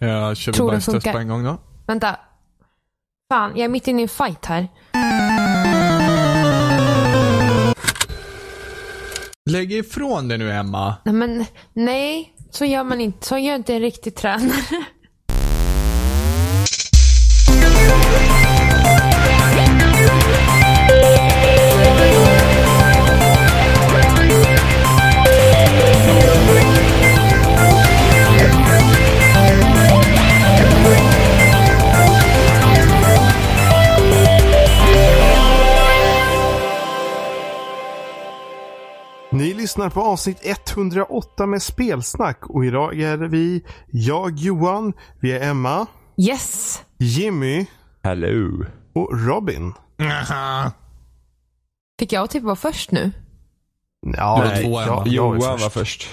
Jag kör Tror vi bajstest på en gång då. Vänta. Fan, jag är mitt inne i en fight här. Lägg ifrån dig nu Emma. Nej, men nej. Så gör man inte. Så gör inte en riktig tränare. Lyssnar på avsnitt 108 med spelsnack och idag är vi jag Johan, vi är Emma, Yes. Jimmy Hello. och Robin. Fick jag typ vara först nu? Ja, Du var två, Emma. jag, jag, Johan var först. först.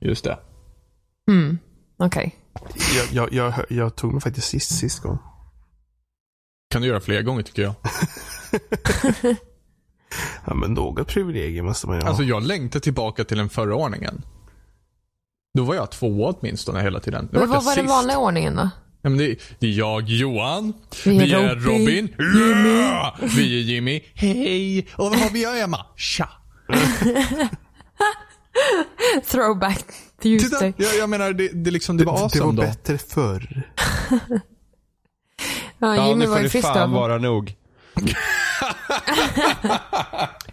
Just det. Mm. Okej. Jag, jag, jag, jag tog mig faktiskt sist sist gång. kan du göra fler gånger tycker jag. Ja, men något privilegium måste man ju ha. Alltså jag längtar tillbaka till den förra ordningen. Då var jag två åtminstone hela tiden. Nu Men vad var den vanliga ordningen då? Ja, men det, det är jag, Johan. Vi är Vi är Robin, Robin. Ja! Vi är Jimmy. Hej! Och vad har vi jag Emma? Tja! Throwback Titta! Tuesday. Jag, jag menar, det, det, liksom, det var det var awesome då. bättre förr. Ja, Ja, Jimmy nu var får ju det fan då. vara nog.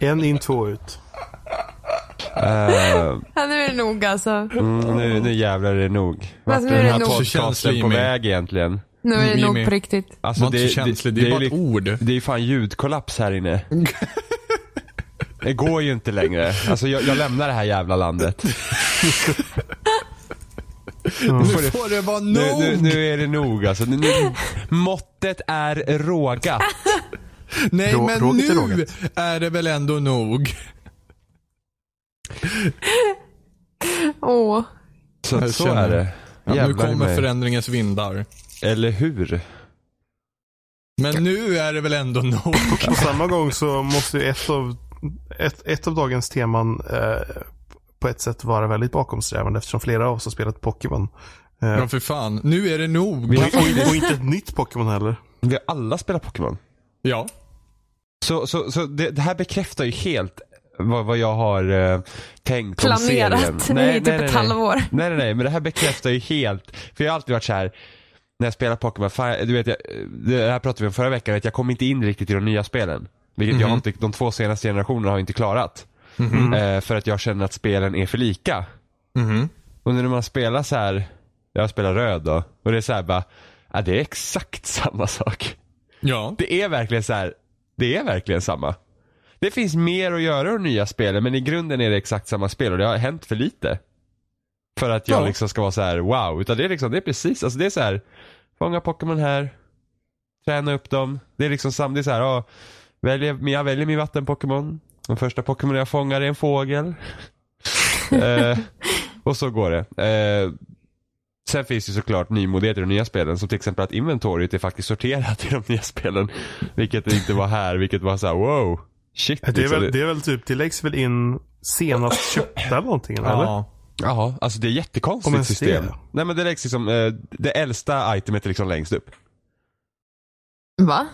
En in, två ut. Eh, Ja, nu är det nog alltså. mm, nu, nu jävlar är det nog. Vart Alltså, är nu är den det här nog. Så känslig, podcasten på väg egentligen? Nu är det nog på riktigt. Alltså, inte så känslig, det är bara ett li- ord. Det är fan ljudkollaps här inne. Det går ju inte längre. Alltså jag, jag lämnar det här jävla landet. Nu får det vara Nu, nog! nu, nu är det nog alltså. Nu, nu, måttet är rågat. Nej, Rå- men nu är det väl ändå nog. Åh. Så, Jag så känner- är det. Ja, nu kommer mig. förändringens vindar. Eller hur? Men nu är det väl ändå nog. På samma gång så måste ju ett av, ett, ett av dagens teman eh, på ett sätt vara väldigt bakomsträvande eftersom flera av oss har spelat Pokémon. Eh, Ja, för fan. Nu är det nog. Vi har och, och inte ett nytt Pokémon heller. Vi har alla spelat Pokémon. Ja. Så, så, så det, det här bekräftar ju helt vad, vad jag har eh, tänkt om Planerat serien. i typ ett halvår. Nej, nej, nej, men det här bekräftar ju helt. För jag har alltid varit så här när jag spelar Pokémon, du vet, jag, det här pratade vi om förra veckan, att jag kom inte in riktigt i de nya spelen. Vilket jag har inte, de två senaste generationerna har inte klarat. Eh, för att jag känner att spelen är för lika. Mhm. Och när man spelar så här, jag spelar röd då, och det är så här bara, ja, det är exakt samma sak. Ja. Det är verkligen så här. Det är verkligen samma. Det finns mer att göra de nya spelen men i grunden är det exakt samma spel och det har hänt för lite. För att jag Ja. liksom ska vara så här: wow. Utan det är liksom, det är precis, alltså det är så här. Fånga Pokémon här. Träna upp dem. Det är liksom sam, det är så här, ja, väljer, jag väljer min vatten-Pokémon. Den första Pokémon jag fångar är en fågel. eh, och så går det. Eh, Sen finns det såklart nymodigheter i de nya spelen som till exempel att inventoriet är faktiskt sorterat i de nya spelen. Vilket inte var här, vilket var så här: wow. Shit. Det är, liksom. väl, det är väl typ, det läggs väl in senast köpta eller någonting eller? Ja. Jaha, alltså det är jättekonstigt system. det. Nej men det läggs liksom, eh, det äldsta itemet är liksom längst upp. Va?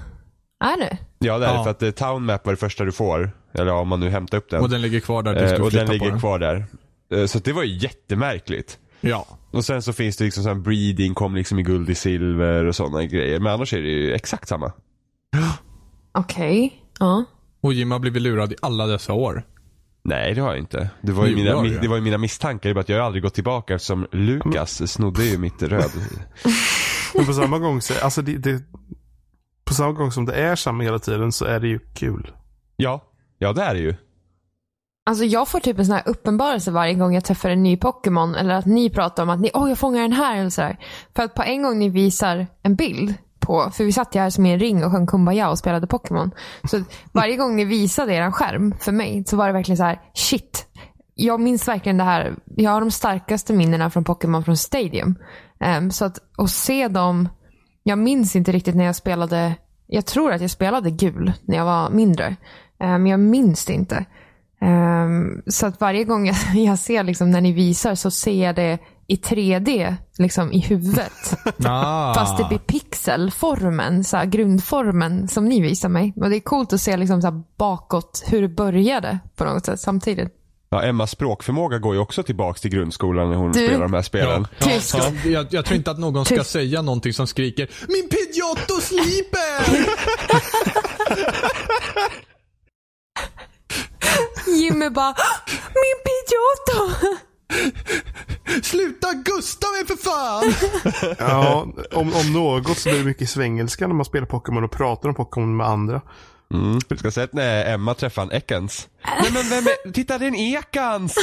Är det? Ja det är Ja. för att eh, Town Map var det första du får. Eller om man nu hämtar upp den. Och den ligger kvar där tills Eh, du och den ligger den. kvar där. Eh, så det var ju jättemärkligt. Ja. Och sen så finns det liksom sån breeding, kom liksom i guld i silver och sådana grejer. Men annars är det ju exakt samma. Okej. Ja. Och Jim har blivit lurad i alla dessa år. Nej det har jag inte. Det var ju, Jo, mina, du. det var ju mina misstankar, det är bara att jag har aldrig gått tillbaka eftersom Lukas snodde ju mitt röd. Men på samma gång så, alltså det, det, på samma gång som det är samma hela tiden så är det ju kul. ja, ja det är det ju. Alltså jag får typ en sån här uppenbarelse varje gång jag träffar en ny Pokémon eller att ni pratar om att ni, åh jag fångar den här eller sådär. För att på en gång ni visar en bild på, för vi satt ju här som i en ring och sjöng Kumbaya och spelade Pokémon. Så varje gång ni visade er skärm för mig så var det verkligen så här, shit. Jag minns verkligen det här, jag har de starkaste minnena från Pokémon från Stadium. Um, så att, att se dem, jag minns inte riktigt när jag spelade, jag tror att jag spelade gul när jag var mindre. Ehm, men jag minns det inte. Ehm, så att varje gång jag, jag ser liksom när ni visar så ser jag det i 3D liksom i huvudet. Ah. Fast det blir pixelformen, så här, grundformen som ni visar mig. Och det är coolt att se liksom, så här, bakåt hur det började på något sätt samtidigt. Ja, Emmas språkförmåga går ju också tillbaks till grundskolan när hon Du- spelar de här spelen. Ja, ja, jag, jag tror inte att någon ska Tyst. säga någonting som skriker Min Pidgeotto sliper! Jimmy bara, min Pidgeotto! Sluta gusta mig för fan! Ja, om, om något så blir det mycket svengelska när man spelar Pokémon och pratar om Pokémon med andra. Mm. Du ska sett när Emma träffade en Ekans. Nej men vem är, titta det är en Ekans!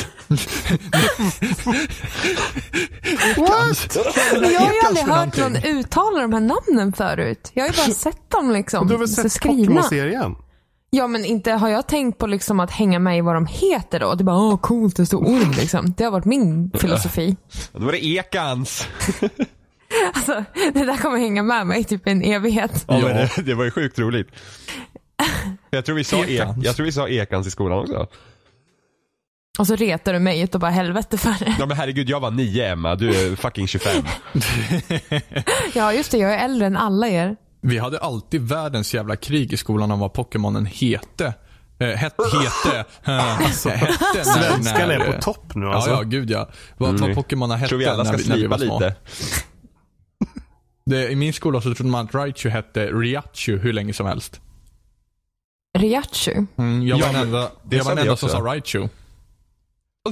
What? Men jag har ju aldrig hört någon uttala de här namnen förut. Jag har ju bara sett dem liksom Du har väl sett. Pokémon-serien? Ja men inte har jag tänkt på liksom att hänga med i vad de heter då. Det är bara, åh coolt, det står orm liksom. Det har varit min filosofi. Då var det Ekans! Alltså, det där kommer hänga med mig typ en evighet. Ja, men Ja. det, det var ju sjukt roligt. Jag tror vi sa, Ekans. jag tror vi sa Ekans i skolan också. Och så retar du mig utav bara helvete för det. Ja men herregud, jag var nio Emma, du är fucking 25. Ja just det, jag är äldre än alla er. Vi hade alltid världens jävla krig i skolan om vad Pokémonen hette. Eh, het, hete. Eh, hette när, Svenskan är på topp nu Ja, alltså. ja, gud ja. Vad, Mm. vad Pokémonen hette tror vi alla ska när, vi- när vi var små. lite. Det, I min skola så trodde man att Raichu hette Riachu hur länge som helst. Riachu. Mm, jag Ja, var den enda, det jag var den enda som sa Raichu.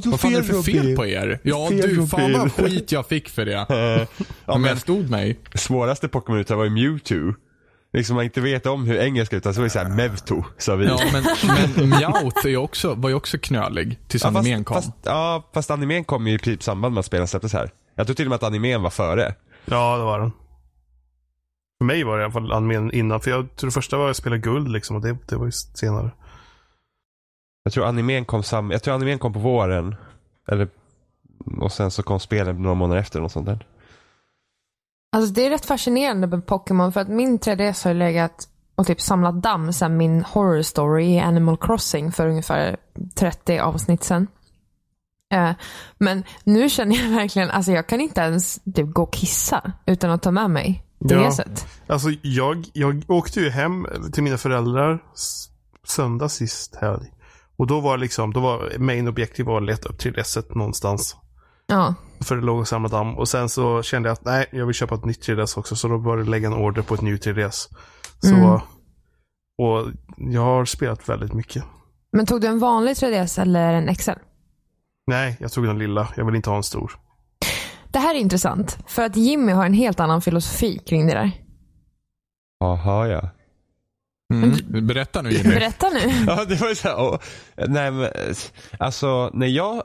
Vad fan är det för fel på er? Ja Fel, du, fan vad skit jag fick för det. Ja, Men men jag stod mig. svåraste Pokémon uttalet var ju Mewtwo. Liksom man inte vet om hur engelska uttalas, så var det såhär Mewtwo, sa vi. Ja, men, men Meowth är också, var ju också knölig tills Ja, animen kom. Fast, ja, fast animen kom ju i princip samband med att spelen släpptes här. Jag tror till och med att animen var före. Ja, det var den. För mig var det i alla fall animen innan. För jag tror det första var att spela guld liksom och det, det var ju senare. Jag tror animen kom sam, jag tror animen kom på våren. Eller, och sen så kom spelen några månader efter och sånt där. Alltså det är rätt fascinerande med Pokémon för att min 3DS har ju legat och typ samlat damm sen min horror story i Animal Crossing för ungefär 30 avsnitt sen. Eh, men nu känner jag verkligen, alltså jag kan inte ens typ gå och kissa utan att ta med mig Ja. DSet. Alltså jag, jag åkte ju hem till mina föräldrar söndag sist helg. Och då var liksom, då var main objektiv var att leta upp 3DS någonstans. Ja. För det låg och samlade damm. Och sen så kände jag att nej, jag vill köpa ett nytt 3DS också. Så då började jag lägga en order på ett nytt 3DS. Så, Mm. och jag har spelat väldigt mycket. Men tog du en vanlig 3DS eller en XL? Nej, jag tog den lilla. Jag vill inte ha en stor. Det här är intressant för att Jimmy har en helt annan filosofi kring det där. Jaha ja. Mm. Berätta nu Jimmy. Berätta nu. Ja det var ju såhär, åh, nej men, eh, alltså när jag,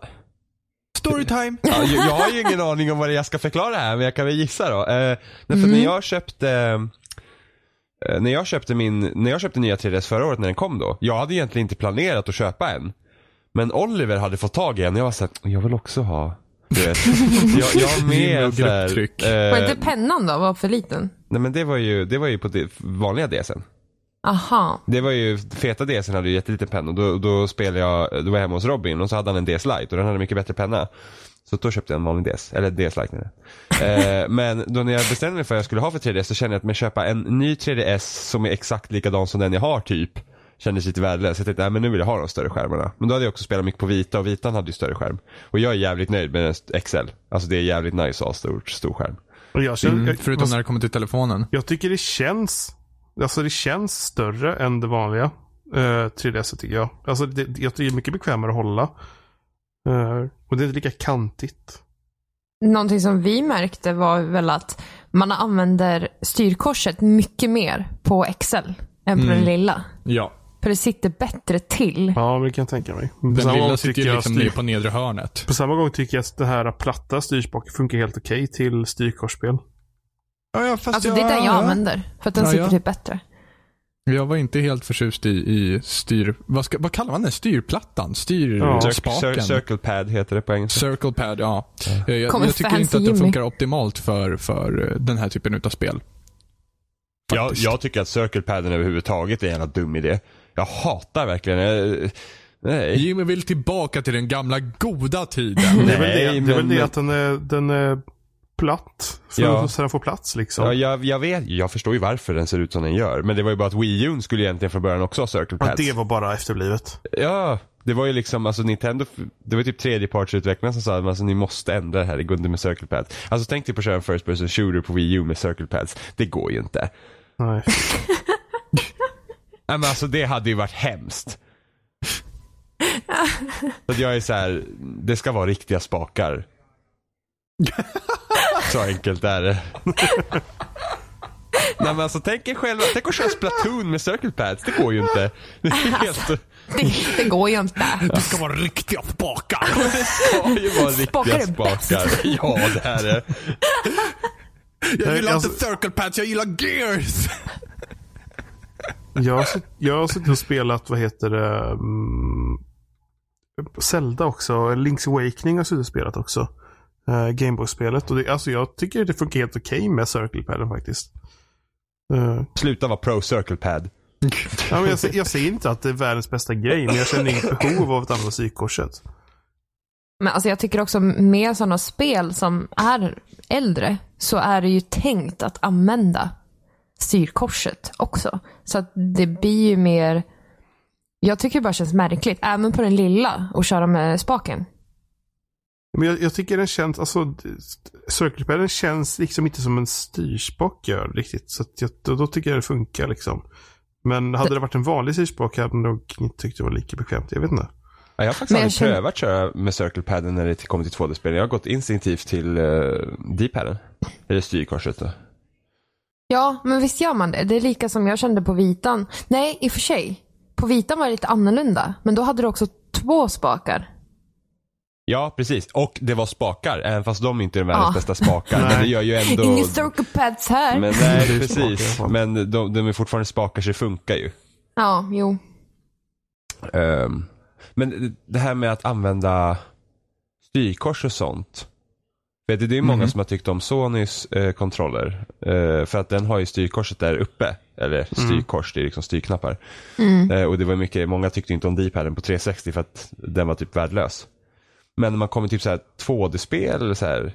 Storytime. ja, jag, jag har ju ingen aning om vad jag ska förklara här men jag kan väl gissa då. Eh, därför Mm. när jag köpte eh, när jag köpte min, när jag köpte nya 3DS förra året när den kom då. Jag hade egentligen inte planerat att köpa en. Men Oliver hade fått tag i en och jag var såhär, jag vill också ha. Du vet. Jag, jag med och så här, grupptryck. Var eh, inte pennan då var för liten? Nej men det var ju, det var ju på det vanliga DSen. Aha. Det var ju, feta DSen hade ju jätteliten penna och då, då spelade jag, då var jag hemma hos Robin och så hade han en DS Lite och den hade mycket bättre penna. Så då köpte jag en vanlig DS, eller DS Lite jag. eh, Men då när jag bestämde mig för vad jag skulle ha för 3DS så kände jag att med köpa en ny 3DS som är exakt likadan som den jag har typ. Kändes lite värdelös. Jag tänkte, nej men nu vill jag ha de större skärmarna. Men då hade jag också spelat mycket på vita och vitan hade ju större skärm. Och jag är jävligt nöjd med XL. Alltså det är jävligt nice att ha stor, stor skärm. Och jag, känner, Mm, jag, förutom när det kommer till telefonen. jag tycker det känns, alltså det känns större än det vanliga uh, 3DS tycker jag. Alltså det, jag tycker det är mycket bekvämare att hålla. Eh, och det är inte lika kantigt. Någonting som vi märkte var väl att man använder styrkorset mycket mer på XL än på Mm. den lilla. Ja. För det sitter bättre till. Ja, det kan jag tänka mig. På Den lilla sitter tycker ju liksom styr- på nedre hörnet. På samma gång tycker jag att det här platta styrspaken funkar helt okej till styrkorsspel. Ja, ja, fast Alltså det är den jag använder. För att den Ja, sitter ja. typ bättre. Jag var inte helt förtjust i, i styr... Vad, ska, vad kallar man det? Styrplattan? Ja. Styrspaken? Cir- Circle Pad heter det på engelska. Circle pad, ja. Eh, Jag, jag tycker inte att den Jimmy. funkar optimalt för, för eh, den här typen utav spel. Jag, jag tycker att Circle Paden överhuvudtaget är en jävla dum idé. Jag hatar verkligen eh, Nej. Jimmy vill tillbaka till den gamla goda tiden. Det är väl det, Nej, det, är väl men- det att den är, den är platt. Så, Ja. så den får plats liksom. Ja, jag, jag vet, jag förstår ju varför den ser ut som den gör. Men det var ju bara att Wii U skulle egentligen från början också ha Circle Ja, Pads. det var bara efterblivet. Ja, det var ju liksom, alltså Nintendo, det var typ tredjepartsutvecklarna som sa att alltså, ni måste ändra det här, det går inte med Circle Pads. Alltså tänk dig på att köra en First Person Shooter på Wii U med Circle Pads. Det går ju inte. Nej. Nej men alltså det hade ju varit hemskt. Så att jag är så här, det ska vara riktiga spakar. Så enkelt är det. Nej men alltså tänk er själva, tänk att köra Splatoon med Circle Pads, det går ju inte. Det är helt, Det, det går ju inte. Det ska vara riktiga spakar. det ska ju vara Spakar riktiga är bäst. spakar. Ja det är det. Jag gillar alltså- inte circle pads, jag gillar gears. Jag har, jag har suttit och spelat, vad heter det, mm, Zelda också. Link's Awakening har jag suttit och spelat också. Uh, Gameboy-spelet. Och det, alltså jag tycker det funkar helt okej med Circle Paden faktiskt. Eh, Sluta vara pro Circle Pad. ja, men jag, jag säger inte att det är världens bästa grej, men jag känner inget behov av att använda psykkorset. Men alltså jag tycker också med sådana spel som är äldre så är det ju tänkt att använda styrkorset också. Så att det blir ju mer, jag tycker det bara känns märkligt, även på den lilla, att köra med spaken. Men jag, jag tycker den känns, alltså Paden känns liksom inte som en styrspak gör riktigt. Så att jag, då, då tycker jag det funkar liksom. Men hade det varit en vanlig styrspak hade jag nog inte tyckt det var lika bekvämt. Jag vet inte. Ja, jag har faktiskt aldrig känner- prövat köra med Circle Paden när det kommer till 2D-spel. Jag har gått instinktivt till uh, D-paden. Eller styrkorset då. Ja, men visst gör man det. Det är lika som jag kände på vitan. Nej, i och för sig. På vitan var det lite annorlunda, men då hade du också två spakar. Ja, precis. Och det var spakar, även fast de inte är världens Ja. bästa spakar. men det gör ju ändå... Ingen circle pads här. Men Det är nej, precis. Men de, de är fortfarande spakar så det funkar ju. Ja, jo. Ehm, men det här med att använda styrkors och sånt. För det är ju många Mhm. som har tyckt om Sonys eh, kontroller. Eh, för att den har ju styrkorset där uppe. Eller styrkors, det är liksom styrknappar. Mm. Eh, och det var mycket, många tyckte inte om D-paden på 360 för att den var typ värdelös. Men när man kommer till så här 2D-spel eller så här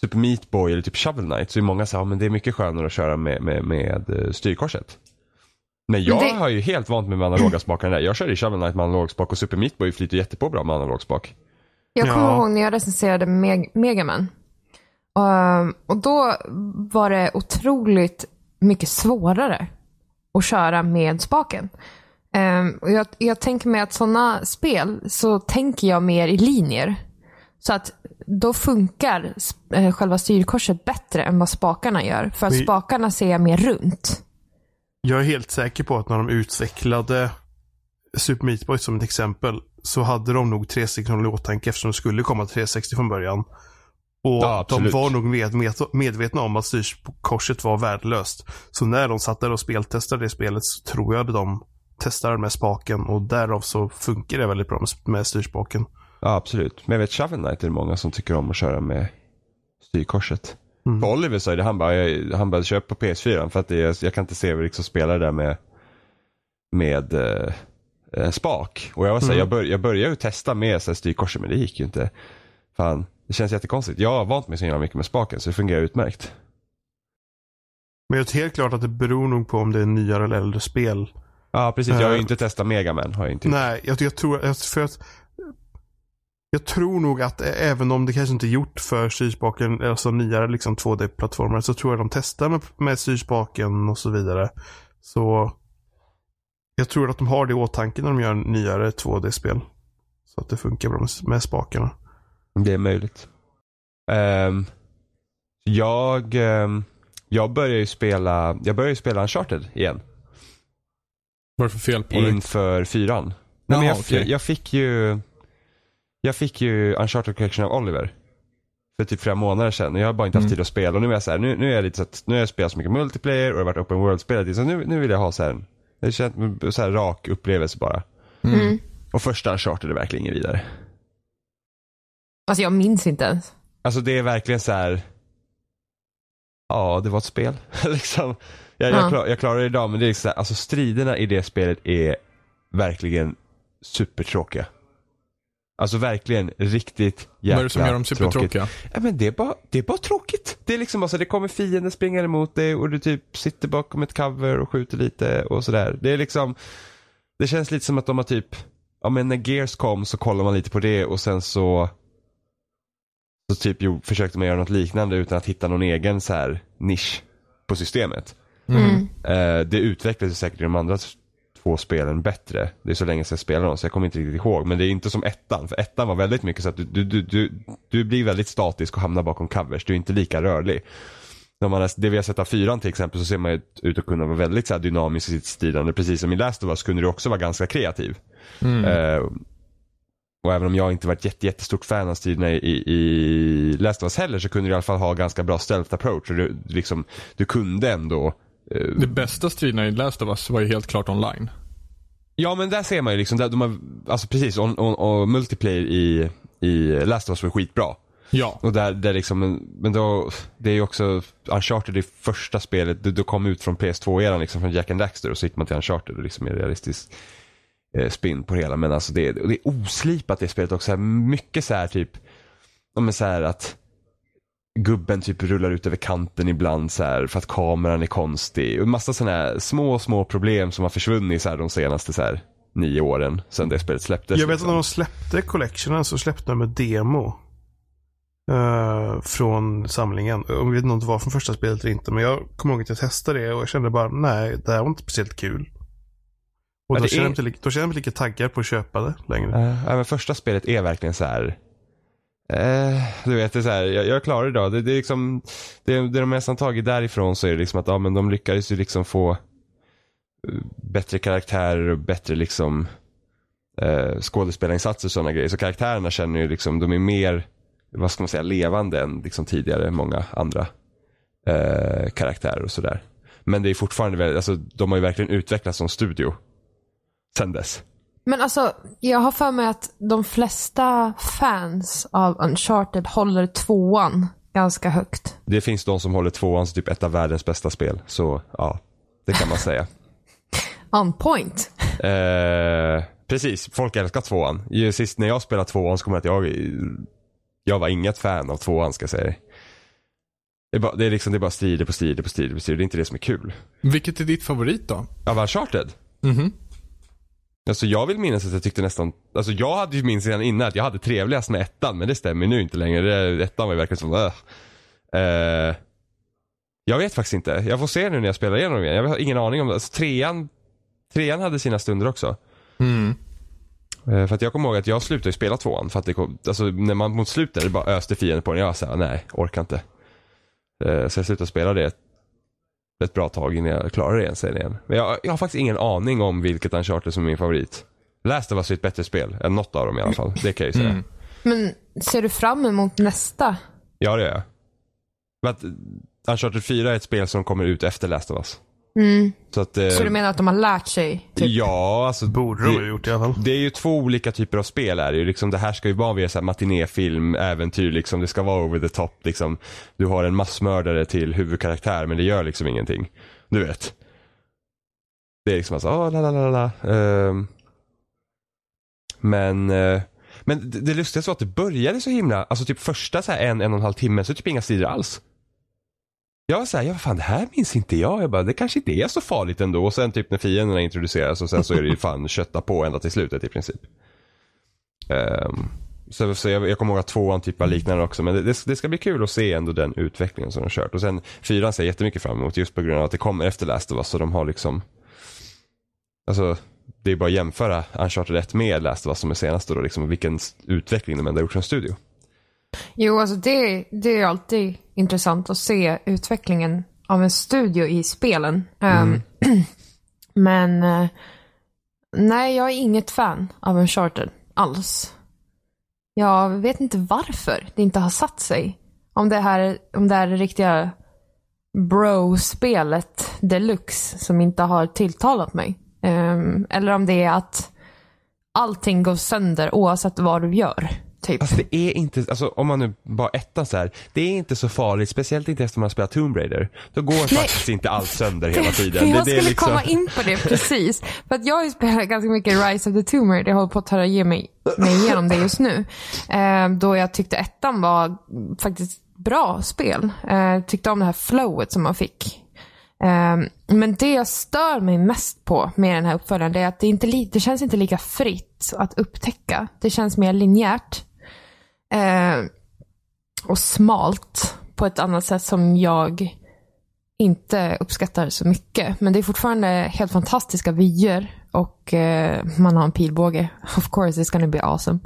Super Meat Boy eller typ Shovel Knight så är många så här, ja, men det är mycket skönare att köra med, med, med eh, styrkorset. Men jag det- har ju helt vant mig med analoga spakarna där. Jag körde i Shovel Knight med analog spak och Super Meat Boy flyter jättebra bra med analog spak. Jag kommer Ja. ihåg när jag recenserade Meg- Megaman. Um, och då var det otroligt mycket svårare att köra med spaken. Um, och jag, jag tänker mig att sådana spel så tänker jag mer i linjer. Så att då funkar eh, själva styrkorset bättre än vad spakarna gör. För att spakarna ser jag mer runt. Jag är helt säker på att när de utvecklade Super Meat Boy som ett exempel så hade de nog 360 i åtanke eftersom det skulle komma 360 från början. Och Ja, de var nog med, med, medvetna om att styrkorset var värdelöst. Så när de satt där och speltestade det spelet så tror jag att de testade med spaken och därav så funkar det väldigt bra med, med styrspaken. Ja absolut. Men jag vet Shovel Knight är det många som tycker om att köra med styrkorset. Mm. För Oliver sa det, han bara, jag, han bara köp på PS4 för att det är, jag kan inte se liksom spela det där med med eh, en spak. Och jag var så här, Mm. jag, bör, jag började ju testa med så här, styrkorset men det gick ju inte. Fan, det känns jättekonstigt. Jag har vant mig så himla mycket med spaken så det fungerar utmärkt. Men jag är helt klart att det beror nog på om det är nyare eller äldre spel. Ja precis, jag har ju Eh, inte testat Megaman. Har jag inte. Nej, jag, jag tror för att jag tror nog att även om det kanske inte är gjort för styrspaken, alltså nyare liksom 2D-plattformar, så tror jag de testar med, med styrspaken och så vidare. Så jag tror att de har det i åtanke när de gör nyare 2D-spel. Så att det funkar bra med, med spakarna. Det är möjligt. Ehm, jag, ehm, jag börjar ju spela, jag börjar ju spela Uncharted igen. Vad är det för fel på dig? Inför fyran. Nej, men Jaha, jag, okej. jag, jag fick ju Jag fick ju Uncharted Collection av Oliver. För typ flera månader sedan och jag har bara inte haft Mm. tid att spela. Och nu är jag så här, nu, nu är jag lite så att, nu har jag spelat så mycket multiplayer och det har varit open world-spelet. Så nu, nu vill jag ha så här, det känns så här rak upplevelse bara. Mm. Mm. Och första Uncharted är verkligen ingen vidare. Alltså jag minns inte ens. Alltså det är verkligen så här. Ja, det var ett spel. liksom. Jag, Ja. jag, klar, jag klarar det idag, men det är så här, alltså striderna i det spelet är verkligen supertråkiga. Alltså verkligen riktigt jäkla Vad är det som gör dem supertråkiga? Ja, men det, är bara, det är bara tråkigt. Det är liksom bara så, det kommer fiender springa emot dig och du typ sitter bakom ett cover och skjuter lite och sådär. Det är liksom, det känns lite som att de har typ, ja men när Gears kom så kollade man lite på det och sen så så typ jo, försökte man göra något liknande utan att hitta någon egen så här nisch på systemet. Mm. Eh, det utvecklades säkert i de andra två spelen bättre. Det är så länge sedan jag spelade dem så jag kommer inte riktigt ihåg. Men det är inte som ettan. För ettan var väldigt mycket så att du, du, du, du, du blir väldigt statisk och hamnar bakom covers. Du är inte lika rörlig. När man, det vi har sett av fyran till exempel så ser man ut att kunna vara väldigt så här dynamisk i sitt stilande. Precis som i Last of Us kunde du också vara ganska kreativ. Mm. Eh, och även om jag inte varit jätte, jättestort fan av striderna i, i, i Last of Us heller så kunde du i alla fall ha ganska bra stealth approach. Och du, liksom, du kunde ändå eh, Det bästa striderna i Last of Us var ju helt klart online. Ja men där ser man ju liksom, där de har, alltså precis, och, och, och multiplayer i, i Last of Us var skitbra. Ja. Och där, där liksom, men- då, det är ju också, Uncharted det första spelet, då kom ut från PS2-eran liksom, från Jack and Daxter och så gick man till Uncharted och liksom mer realistisk eh, spin på det hela. Men alltså det, det är oslipat det spelet också, mycket så här typ, ja men så här att gubben typ rullar ut över kanten ibland så här för att kameran är konstig. Och massa sådana här små, små problem som har försvunnit så här de senaste så här nio åren sedan det spelet släpptes. Jag vet att liksom. när de släppte collectionen så släppte de ett demo. eh, från samlingen. Jag vet inte om det var från första spelet eller inte. Men jag kommer ihåg att jag testade det och jag kände bara nej, det här var inte speciellt kul. Och Ja, då, känner är- jag inte, då känner jag mig lika taggad på att köpa det längre. Uh, ja, men första spelet är verkligen så här eh, du vet, det är så här, jag, jag klarar det idag. Det, det är liksom, det, det de nästan tagit därifrån så är det liksom att ja, men de lyckades ju liksom få eh, bättre karaktärer och bättre liksom eh, skådespelarinsatser och sådana grejer. Så karaktärerna känner ju liksom, de är mer, vad ska man säga, levande än liksom tidigare många andra eh, karaktärer och sådär. Men det är fortfarande väldigt, alltså de har ju verkligen utvecklats som studio sen dess. Men alltså, jag har för mig att de flesta fans av Uncharted håller tvåan ganska högt. Det finns de som håller tvåan som typ ett av världens bästa spel. Så ja, det kan man säga. On point. Eh, precis, folk älskar tvåan. Ju Sist när jag spelade tvåan så kommer jag att jag, jag var inget fan av tvåan ska jag säga. Det är, bara, det är liksom det är bara strider på strider på strider på strider. Det är inte det som är kul. Vilket är ditt favorit då? Av Uncharted? Mhm. Alltså jag vill minnas att jag tyckte nästan, alltså jag hade ju minst redan innan att jag hade trevligast med ettan men det stämmer nu inte längre. Det, ettan var ju verkligen som, äh. Eh, jag vet faktiskt inte. Jag får se nu när jag spelar igenom igen. Jag har ingen aning om det. Alltså, trean, trean hade sina stunder också. Mm. Eh, för att jag kommer ihåg att jag slutade spela tvåan. För att det kom, alltså när man mot slutet det bara öste fienden på den. Jag sa nej, orkar inte. Eh, så jag slutade spela det ett, bra tag innan jag klarade det igen. Men jag, jag har faktiskt ingen aning om vilket Uncharted som är min favorit. Last of Us är ett bättre spel än något av dem i alla fall. Det kan jag ju säga. Mm. Men ser du fram emot nästa? Ja det gör jag. Men Uncharted 4 är ett spel som kommer ut efter Last of Us. Mm. Så att... eh, Så du menar att de har lärt sig? Typ? Ja, alltså. Borde de ha gjort i alla fall. Det är ju två olika typer av spel är det ju. Liksom, det här ska ju vara via matinéfilm, äventyr liksom. Det ska vara over the top liksom. Du har en massmördare till huvudkaraktär men det gör liksom ingenting. Du vet. Det är liksom alltså, oh, la la la la. Ehm. men, eh, men det, det lustiga var att det började så himla, alltså typ första så här en, en och en halv timme så typ inga strider alls. Jag var såhär, ja fan det här minns inte jag. Jag bara, det kanske inte är så farligt ändå. Och sen typ när fienderna introduceras och sen så är det ju fan kötta på ända till slutet i princip. Ehm, så så jag, jag kommer ihåg att tvåan typ var liknande också. Men det, det, det ska bli kul att se ändå den utvecklingen som de har kört. Och sen fyran ser jag jättemycket fram emot just på grund av att det kommer efter Last of Us. Så de har liksom, alltså det är bara att jämföra Uncharted 1 med Last of Us som är senaste då. Liksom, vilken utveckling de ändå har gjort som studio. Jo, alltså det, det är alltid intressant att se utvecklingen av en studio i spelen. Ehm, men eh, nej, jag är inget fan av Uncharted alls. Jag vet inte varför det inte har satt sig. Om det här om det är det riktiga bro-spelet deluxe som inte har tilltalat mig. Ehm, eller om det är att allting går sönder oavsett vad du gör. Typ. Fast det är inte, alltså om man nu bara ettan så här, det är inte så farligt, speciellt inte efter man spelat Tomb Raider. Då går faktiskt inte allt sönder hela tiden. Jag det, det skulle liksom, komma in på det precis. För att jag har ju spelat ganska mycket Rise of the Tomb Raider. Jag håller på att ta ge mig, mig igenom det just nu. Eh, då jag tyckte ettan var faktiskt bra spel. Eh, tyckte om det här flowet som man fick. Eh, men det jag stör mig mest på med den här uppföljaren det är att det, inte det känns inte lika fritt att upptäcka. Det känns mer linjärt. Eh, och smalt på ett annat sätt som jag inte uppskattar så mycket. Men det är fortfarande helt fantastiska vyer och eh, man har en pilbåge. Of course it's gonna be awesome.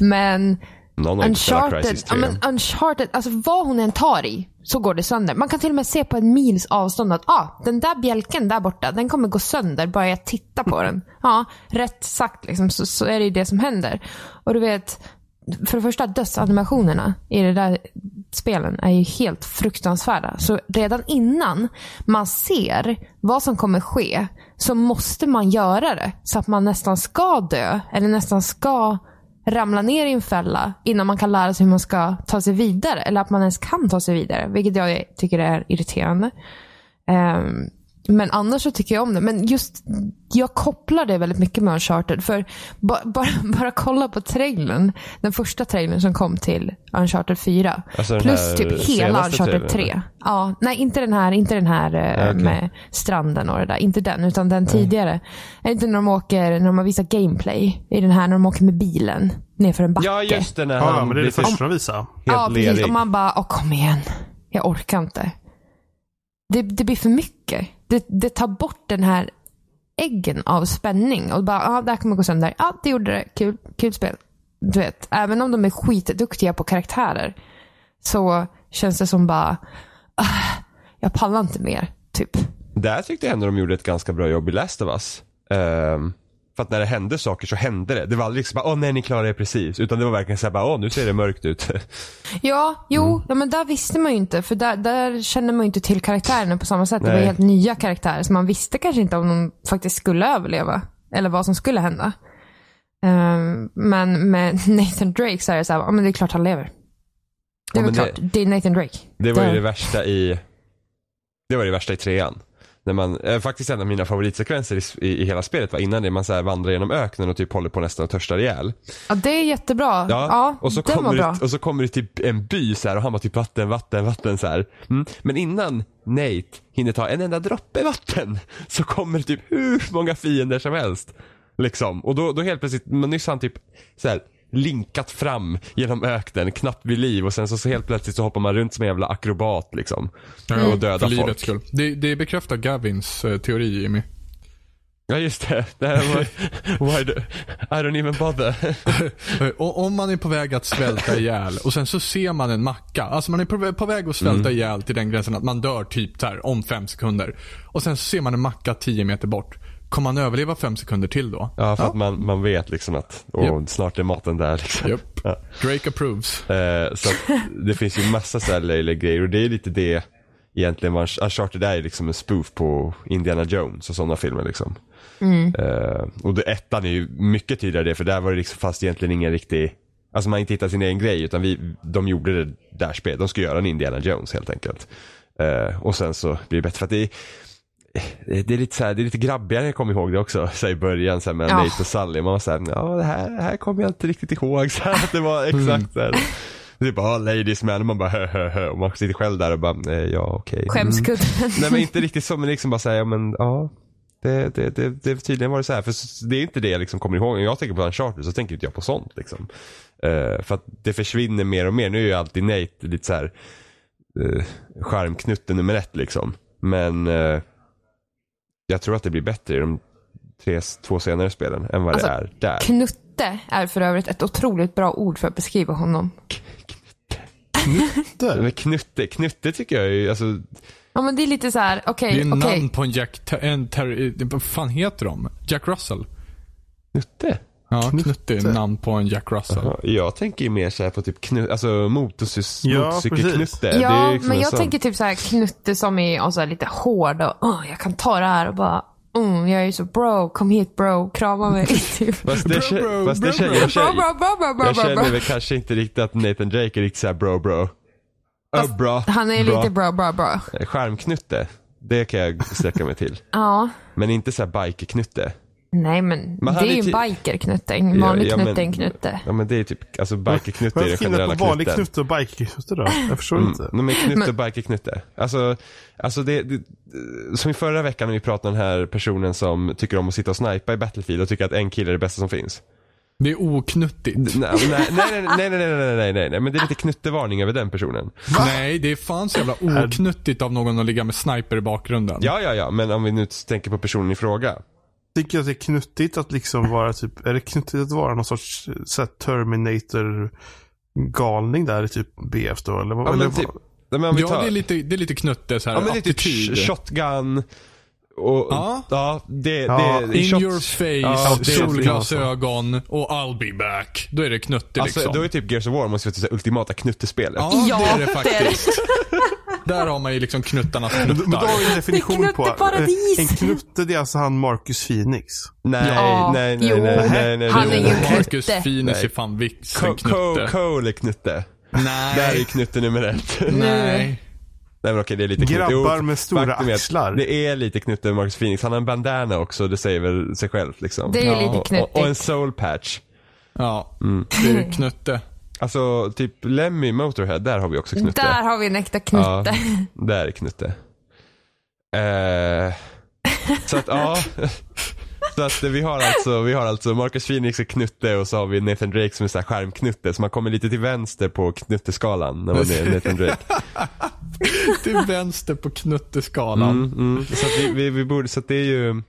Men någon Uncharted, ja, 3. men Uncharted, alltså vad hon än tar i så går det sönder. Man kan till och med se på en mils avstånd att ah, den där bjälken där borta, den kommer gå sönder bara jag tittar på den. Ja, rätt sagt liksom, så, så är det ju det som händer. Och du vet, för det första dödsanimationerna i det där spelen är ju helt fruktansvärda. Så redan innan man ser vad som kommer ske så måste man göra det så att man nästan ska dö eller nästan ska ramla ner i en fälla innan man kan lära sig hur man ska ta sig vidare. Eller att man ens kan ta sig vidare. Vilket jag tycker är irriterande. Um, men annars så tycker jag om det. Men just, jag kopplar det väldigt mycket med Uncharted. För ba, bara, bara kolla på trailern. Den första trailern som kom till Uncharted 4. Alltså den plus här typ hela Uncharted trailern, 3. eller? Ja, nej inte den här, inte den här eh, okej. med stranden och det där. Inte den, utan den tidigare. Är det inte när de åker, när de har visat gameplay? I den här när de åker med bilen nerför en backe. Ja just det, när Ja, men det är det första de visar. helt Ja, precis. Och man bara, åh kom igen. Jag orkar inte. Det, det blir för mycket. Det, det tar bort den här äggen av spänning. Och bara, ja, det här kommer gå sönder. Ja, det gjorde det. Kul, kul spel. Du vet, även om de är skitduktiga på karaktärer så känns det som bara, ah, jag pallar inte mer. Typ. Där tyckte jag ändå de gjorde ett ganska bra jobb i Last of Us. Ehm, för att när det hände saker så hände det. Det var aldrig liksom bara, åh nej ni klarar er precis. Utan det var verkligen såhär åh nu ser det mörkt ut. Ja, jo, Mm. ja, men där visste man ju inte. För där, där kände man ju inte till karaktärerna på samma sätt. Det var Nej. helt nya karaktärer. Så man visste kanske inte om de faktiskt skulle överleva. Eller vad som skulle hända. Ehm, men med Nathan Drake så är det så här, ja men det är klart han lever. Det Ja, är väl men det- klart, det är Nathan Drake. Det var ju det värsta i Det var det värsta i trean. När man, eh, faktiskt en av mina favoritsekvenser i, i, i hela spelet var innan det. Man så här vandrar genom öknen och typ håller på nästan att törsta ihjäl. Ja, det är jättebra. Ja, och, så den var kommer bra. det, och så kommer det typ en by så här och han bara typ vatten, vatten, vatten så. Mm. Men innan Nate hinner ta en enda droppe vatten så kommer det typ hur många fiender som helst. Liksom. Och då, då helt plötsligt, men nyss han typ så här linkat fram genom öknen, knappt vid liv och sen så, så helt plötsligt så hoppar man runt som en jävla akrobat liksom. Mm. Och dödar För folk. livets skull. Det, det bekräftar Gavins eh, teori Jimmy. Ja just det. det här var, why do, I don't even bother. Om man är på väg att svälta ihjäl och sen så ser man en macka. Alltså man är på, väg att svälta ihjäl till den gränsen att man dör typ där om fem sekunder. Och sen så ser man en macka 10 meter bort. Kommer man överleva fem sekunder till då? Ja för att man, man vet liksom att åh, Japp. snart är maten där liksom. Japp. Ja. Drake approves. Eh, så att det finns ju massa så här löjliga grejer och det är lite det egentligen var Uncharted är liksom en spoof på Indiana Jones och sådana filmer liksom. Eh, och det, ettan är ju mycket tydligare det för där var det liksom fast egentligen ingen riktig Alltså man inte hittat sin egen grej utan vi, de gjorde det där spelet. De skulle göra en Indiana Jones helt enkelt. Eh, och sen så blir det bättre för att det är det det är lite så här, det är lite grabbigare, jag kommer ihåg det också, så i början så här med Ja. Nate och Sally. Man var såhär, ja det här, det här kommer jag inte riktigt ihåg. Så här, det var exakt så här. Det är bara, "Ah, ladies man, och man bara hö, hö, hö. Och man sitter själv där och bara, eh, ja okej. Mm. Skämskudden. Nej men inte riktigt så, men liksom bara säga, ja men ja. Det, det, det, det tydligen var det så här, för det är inte det jag liksom kommer ihåg. När jag tänker på Uncharted så tänker inte jag på sånt liksom. Eh, för att det försvinner mer och mer. Nu är ju alltid Nate lite så här uh, charmknutten nummer ett liksom. Men eh, jag tror att det blir bättre i de tre, två senare spelen än vad Alltså, det är där. Knutte är för övrigt ett otroligt bra ord för att beskriva honom. Men knutte, knutte tycker jag är, alltså, Ja men det är lite så här, Det okej, är okej. namn på en Jack, en ter- vad fan heter de? Jack Russell? knutte? Ja, Knutte är namn på en Jack Russell. Ja, Jag tänker ju mer så här på typ knu, alltså Ja, motorcykelknutte. Det är Ja, liksom men en jag sån. tänker typ så här knutte som är och så här lite hård och "Åh, jag kan ta det här och bara mm, jag är så bro, kom hit bro, krama mig. typ. Fast det, Bro, kä- bro, fast det bro, känner, bro. jag, Bro, känner, bro, bro, bro, bro, jag bro, känner bro. väl kanske inte riktigt att Nathan Drake är riktigt såhär bro bro. Oh, bra. Han är bra. lite bra, bra, bra. Skärmknutte. Det kan jag sträcka mig till. Ja. Men inte såhär bikerknutte. Nej men, Men det är ju ty- en bikerknutte. En vanlig Ja, ja, knutte men- är en knutte. Ja men det är typ, alltså bikerknutte är den generella på vanlig knutte och bikerknutte då? Jag förstår Mm, inte. de är knutte Men- och bikerknutte. Alltså, alltså det, det, som i förra veckan när vi pratade om den här personen som tycker om att sitta och snipa i Battlefield och tycker att en kille är det bästa som finns. Det är oknuttigt. Nej, nej, nej, nej, nej, nej, nej, nej, nej, nej, men det är lite knuttevarning över den personen. Nej, det är fan så jävla oknuttigt av någon att ligga med sniper i bakgrunden. Ja, ja, ja, men om vi nu tänker på personen i fråga. Tycker att det är knuttigt att liksom vara typ, är det knuttigt att vara någon sorts så här, Terminator galning där i typ BF då? Eller, Ja, eller, typ, nej, men om vi Ja, tar, det är lite, det är lite knutte så här. ja, men det är typ shotgun och, Ja. ja, det, Ja, det, In shot- your face, Ja, det solglasögon och I'll be back. Då är det knutte Alltså, liksom. då är typ Gears of War måste vara det ultimata knuttespelet. Ja, Ja, det är det det är faktiskt. Där har man ju liksom knuttarnas men då knuttar. har vi en definition Det är på. En knutte det är alltså han Marcus Phoenix. Nej, Ja, nej, nej, jo. nej, nej, nej, Han nej, är nej. ingen Marcus knutte. Phoenix är Nej. fan vixen Co- Co- knutte. Cole är knutte. Där är Nej. knutte nummer ett. Nej. Nej men okej det är lite knutte. Grabbar Jo, med stora axlar. Det är lite knutte med Marcus Phoenix. Han har en bandana också, det säger väl sig självt liksom. Det är Ja, lite och, och en soul patch. Ja, Mm. det är knutte. Alltså typ Lemmy Motorhead, där har vi också knutte. Där har vi en äkta knutte. Ja, där är knutte. Eh, så att ja. Så att vi har alltså, vi har alltså Marcus Phoenix är knutte och så har vi Nathan Drake som är så här skärmknutte. Så man kommer lite till vänster på knutteskalan när man är Nathan Drake. Till vänster på knutteskalan. Mm, mm. Så, att vi, vi, vi borde, så att det är ju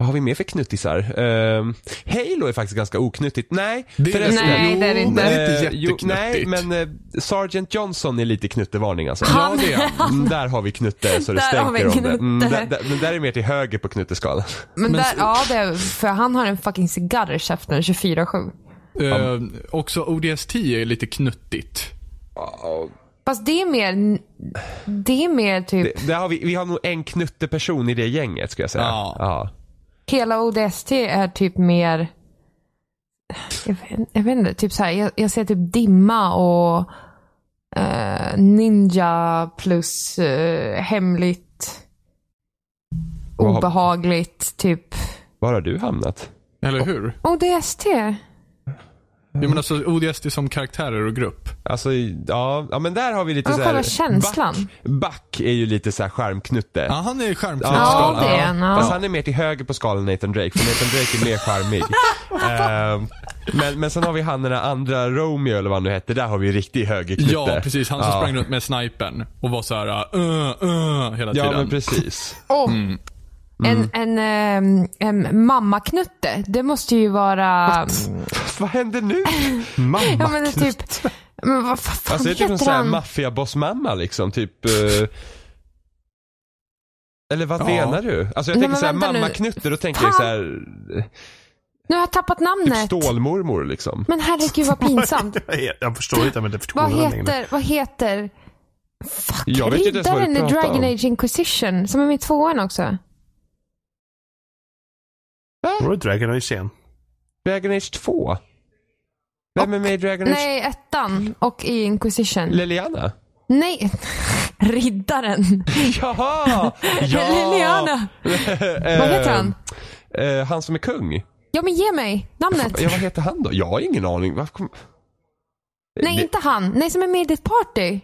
vad har vi mer för knuttisar? Uh, Halo är faktiskt ganska oknuttigt. Nej, Det är förresten. Nej, det är det inte. men det är inte Eh, jo, nej, men uh, Sergeant Johnson är lite knuttevarning alltså. Ja, det är han. Mm, där har vi knutte så det Där har vi stänker om det. Mm, där, där, men där är mer till höger på knutteskalan. Men, där, ja, det är, för han har en fucking cigarr i käften 24-7. Eh, också ODST är lite knuttigt. Fast det är mer, det är mer typ, Det, har vi, vi har nog en knutteperson i det gänget ska jag säga. Ja. ja. Hela ODST är typ mer, jag vet, jag vet inte, typ så här, jag, jag ser typ dimma och eh, ninja plus eh, hemligt, Vad har- obehagligt, typ. Var har du hamnat? Eller hur? ODST? Jag menar alltså ODST som karaktärer och grupp. Alltså, ja, ja men där har vi lite Ja, så själva här. känslan. Back, back är ju lite så här skärmknutte. Ja, han är Ja, skärmknuttskalan. det är han. Ja. Fast han är mer till höger på skalan Nathan Drake, för Nathan Drake är mer charmig. Ehm, men, men sen har vi han den där andra Romeo eller vad han nu hette, där har vi riktig högerknutte. Ja, precis. Han som Ja. sprang runt med snipern och var så här uh, uh, hela Ja tiden. men precis. Och Mm. en, en, ehm, en mammaknutte, det måste ju vara... Vad händer nu? Mamma Ja men det är typ... Men vad fan Alltså det är typ en sån här maffiabossmamma liksom, typ eh, Eller vad Ja. menar du? Alltså jag Nej, tänker såhär vänta nu. mammaknutte, då tänker jag såhär Nu har jag tappat Typ namnet. stålmormor liksom. Men herregud vad pinsamt. Jag, förstår inte men det förstår vad heter, vad heter... Fuck, Jag vet inte ens vad du riddaren i pratar Dragon om. Age Inquisition, som är med i tvåan också. Var det Dragon Age igen? Dragon Age 2? Vem är med i Dragon Age? Nej, ettan och i Inquisition. Liliana? Nej, riddaren. Jaha! Ja! Liliana. Eh, Vad heter han? eh, han som är kung. Ja men ge mig namnet. Ja, vad heter han då? Jag har ingen aning. Kom... Nej, Det- inte han. Nej, som är med i ditt party.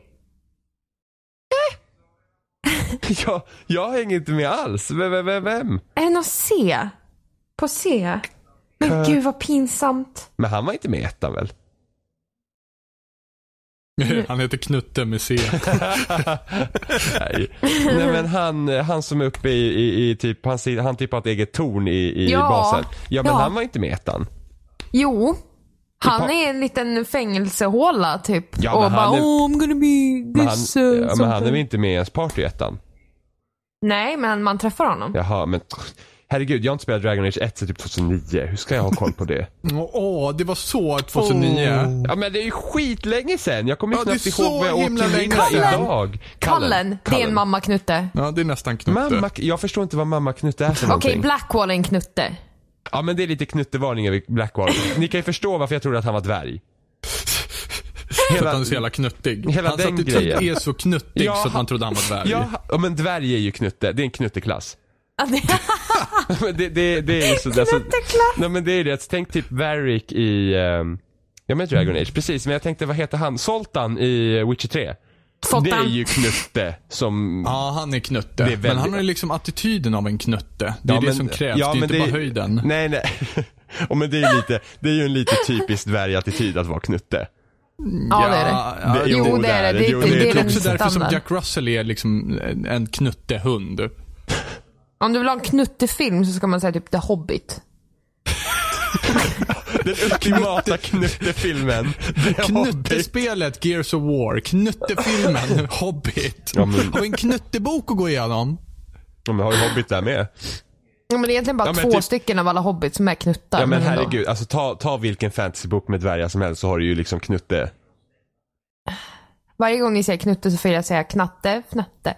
jag, jag hänger inte med alls. Vem? vem, vem, vem? Är det någon C? På C? Men gud vad pinsamt. Men han var inte med i ettan väl? Han heter Knutte med C. Nej. Nej men han, han som är uppe i, i, i typ, han, han typ har ett eget torn i, i Ja. basen. Ja men Ja. han var inte med i ettan. Jo. Han är en liten fängelsehåla typ. Ja, och men bara han är- oh I'm gonna be Men han, this. uh, ja, men han är something." väl inte med i ens party i ettan? Nej, men man träffar honom. Jaha men Herregud, jag har inte spelat Dragon Age 1 sedan typ 2009. Hur ska jag ha koll på det? Åh, det var så 2009. Ja men det är ju skitlänge sedan. Jag kommer ju Ja, det är knappt så ihåg vad jag åt till middag idag. Kallen, det är en mamma-knutte. Ja, det är nästan knutte. Mamma, jag förstår inte vad mamma knutte är för Okej, någonting. Blackwall är en knutte. Ja men det är lite knuttevarning över Blackwall. Ni kan ju förstå varför jag trodde att han var dvärg. För att han är så jävla knuttig. hela Hans den grejen. är så knuttig Ja, så att man trodde han var dvärg. Ja, ja men dvärg är ju knutte. Det är en knutteklass. Ja, det- Men det, det, det är ju så, alltså, Nej men det är det. Tänk typ Varric i, um, ja men Dragon Age, precis. Men jag tänkte vad heter han? Zoltan i Witcher 3. Zoltan. Det är ju knutte som Ja, han är knutte. Är väldigt- Men han har ju liksom attityden av en knutte. Det är Ja, det men- som krävs. ja, det är men inte det- bara höjden. Nej nej. Och men det är ju lite, det är ju en lite typisk dvärgattityd att vara knutte. Ja, det är det. Ja, Det- Jo, det är det. Det- Jo, det- Det det är är också den därför som. Jack Russell är liksom en- en knuttehund. Om du vill ha en knuttefilm så ska man säga typ The Hobbit. Den ultimata knuttefilmen. Knuttespelet Gears of War. Knuttefilmen Hobbit. Ja, men- Har vi en knuttebok att gå igenom? Ja, men har ju Hobbit där med. Ja, men det är egentligen bara Ja, men två typ- stycken av alla hobbits som är knuttar. Ja men ändå. herregud, alltså ta, ta vilken fantasybok med dvärgar som helst så har du ju liksom knutte. Varje gång ni säger knutte så får jag säga knatte, fnatte.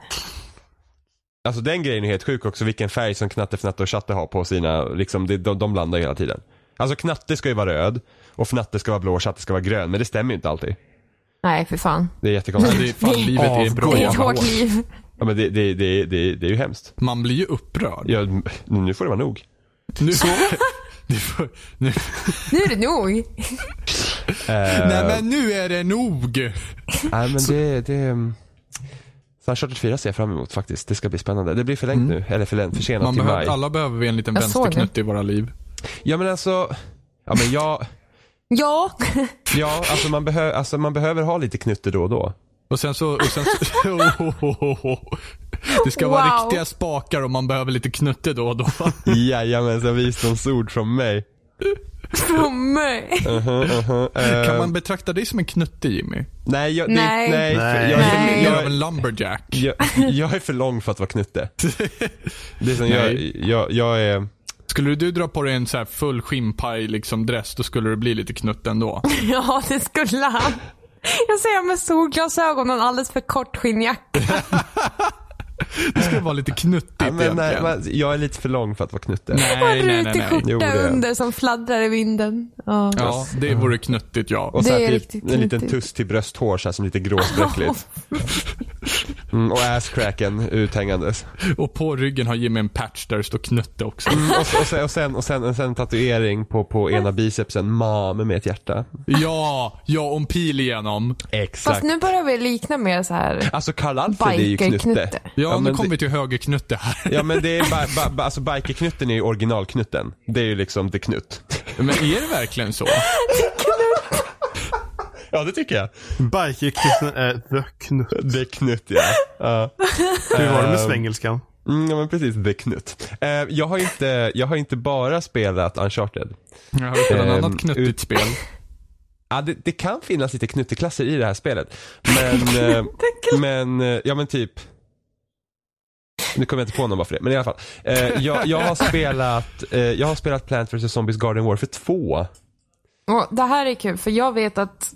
Alltså den grejen är helt sjuk också, vilken färg som Knatte, Fnatte och Chatte har på sina, liksom, det, de, de blandar ju hela tiden. Alltså Knatte ska ju vara röd och Fnatte ska vara blå och Chatte ska vara grön, men det stämmer ju inte alltid. Nej, för fan. Det är jättekonstigt. det är fan, livet är bra Det är ett hårt liv. Ja men det, det, det, det, det är ju hemskt. Man blir ju upprörd. Ja, nu får det vara nog. Nu, nu, får- nu, Nu är det nog. Eh, nej men nu är det nog. Nej men det, det Uncharted 4 ser jag fram emot faktiskt. Det ska bli spännande. Det blir förlängt nu, eller förlängt, försenat Man till behöver, maj. alla behöver vi en liten Jag såg vänsterknutte i våra liv. Ja men alltså, ja men jag, Ja. ja alltså man, behö, alltså man behöver ha lite knutte då och då. Och sen så, och sen så Det ska vara Wow. riktiga spakar och man behöver lite knutte då och då. Jajamensan, visdomsord från mig. Från mig. Uh-huh, uh-huh. eh, Kan man betrakta dig som en knutte Jimmy? Nej, jag, det, Nej. nej. Nej. Jag, är för- Nej. Av jag, en lumberjack. jag, jag är för lång för att vara knutte. Det är som jag, jag, jag är, Skulle du dra på dig en så här full skinnpaj liksom dress, då skulle du bli lite knutte ändå. Ja, det skulle han. Jag ser med solglasögon och en alldeles för kort skinnjacka. Det skulle vara lite knuttigt ja, men, nej, men, jag är lite för lång för att vara knutte. Och nej, en nej, nej, nej. Jo, skjorta det under som fladdrar i vinden. Ja. Ja, det vore knuttigt ja. Och så här Det är typ, riktigt en liten tuss till brösthår så här, som lite gråspräckligt. Mm, och asscracken uthängandes. Och på ryggen har Jimmy en patch där det står knutte också. Mm, och, och, sen, och, sen, och sen, och sen en tatuering på, på ena bicepsen, mame med ett hjärta. Ja, ja, om pil igenom. Exakt. Fast nu börjar vi likna mer så här Alltså Karl Alfred är ju knutte. bikerknutte. Ja, nu men kommer det- vi till högerknutte här. Ja men det är, ba, ba, ba, alltså bikerknutten är ju originalknutten. Det är ju liksom the knutt. Men är det verkligen så? Ja det tycker jag. Bikerknutten är the knutt. The knutt ja. ja. Hur var det med Ehm, svengelskan? Mm, ja men precis, the knutt. Eh, jag, har inte, jag har inte bara spelat Uncharted. Jag har ett Ehm, annat knuttigt ut- spel. Ja, det, det kan finnas lite knutteklasser i det här spelet. Men, eh, men, eh, ja men typ. Nu kommer jag inte på någon bara för det, men i alla fall. Eh, jag, jag har spelat, eh, jag har spelat Plant vs Zombies Garden Warfare 2. Och det här är kul för jag vet att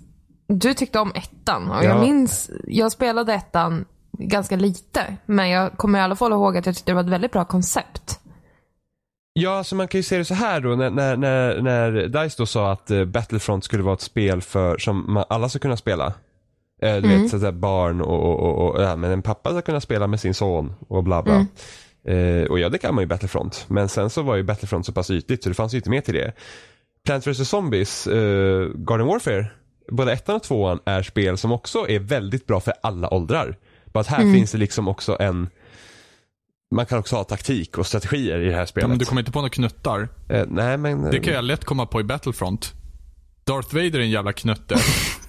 du tyckte om ettan och jag Ja. minns, jag spelade ettan ganska lite. Men jag kommer i alla fall ihåg att jag tyckte det var ett väldigt bra koncept. Ja, så man kan ju se det så här då när, när, när, när DICE då sa att eh, Battlefront skulle vara ett spel för, som alla ska kunna spela. Eh, du vet, så att säga, barn och, och, och, och ja, men en pappa ska kunna spela med sin son och bla bla. Eh, och ja, det kan man ju i Battlefront. Men sen så var ju Battlefront så pass ytligt så det fanns ju inte mer till det. Plants vs Zombies, eh, Garden Warfare, både ettan och tvåan är spel som också är väldigt bra för alla åldrar. Bara att här finns det liksom också en man kan också ha taktik och strategier i det här spelet. men du kommer inte på några knuttar. Eh, nej men... Det kan jag lätt komma på i Battlefront. Darth Vader är en jävla knutte.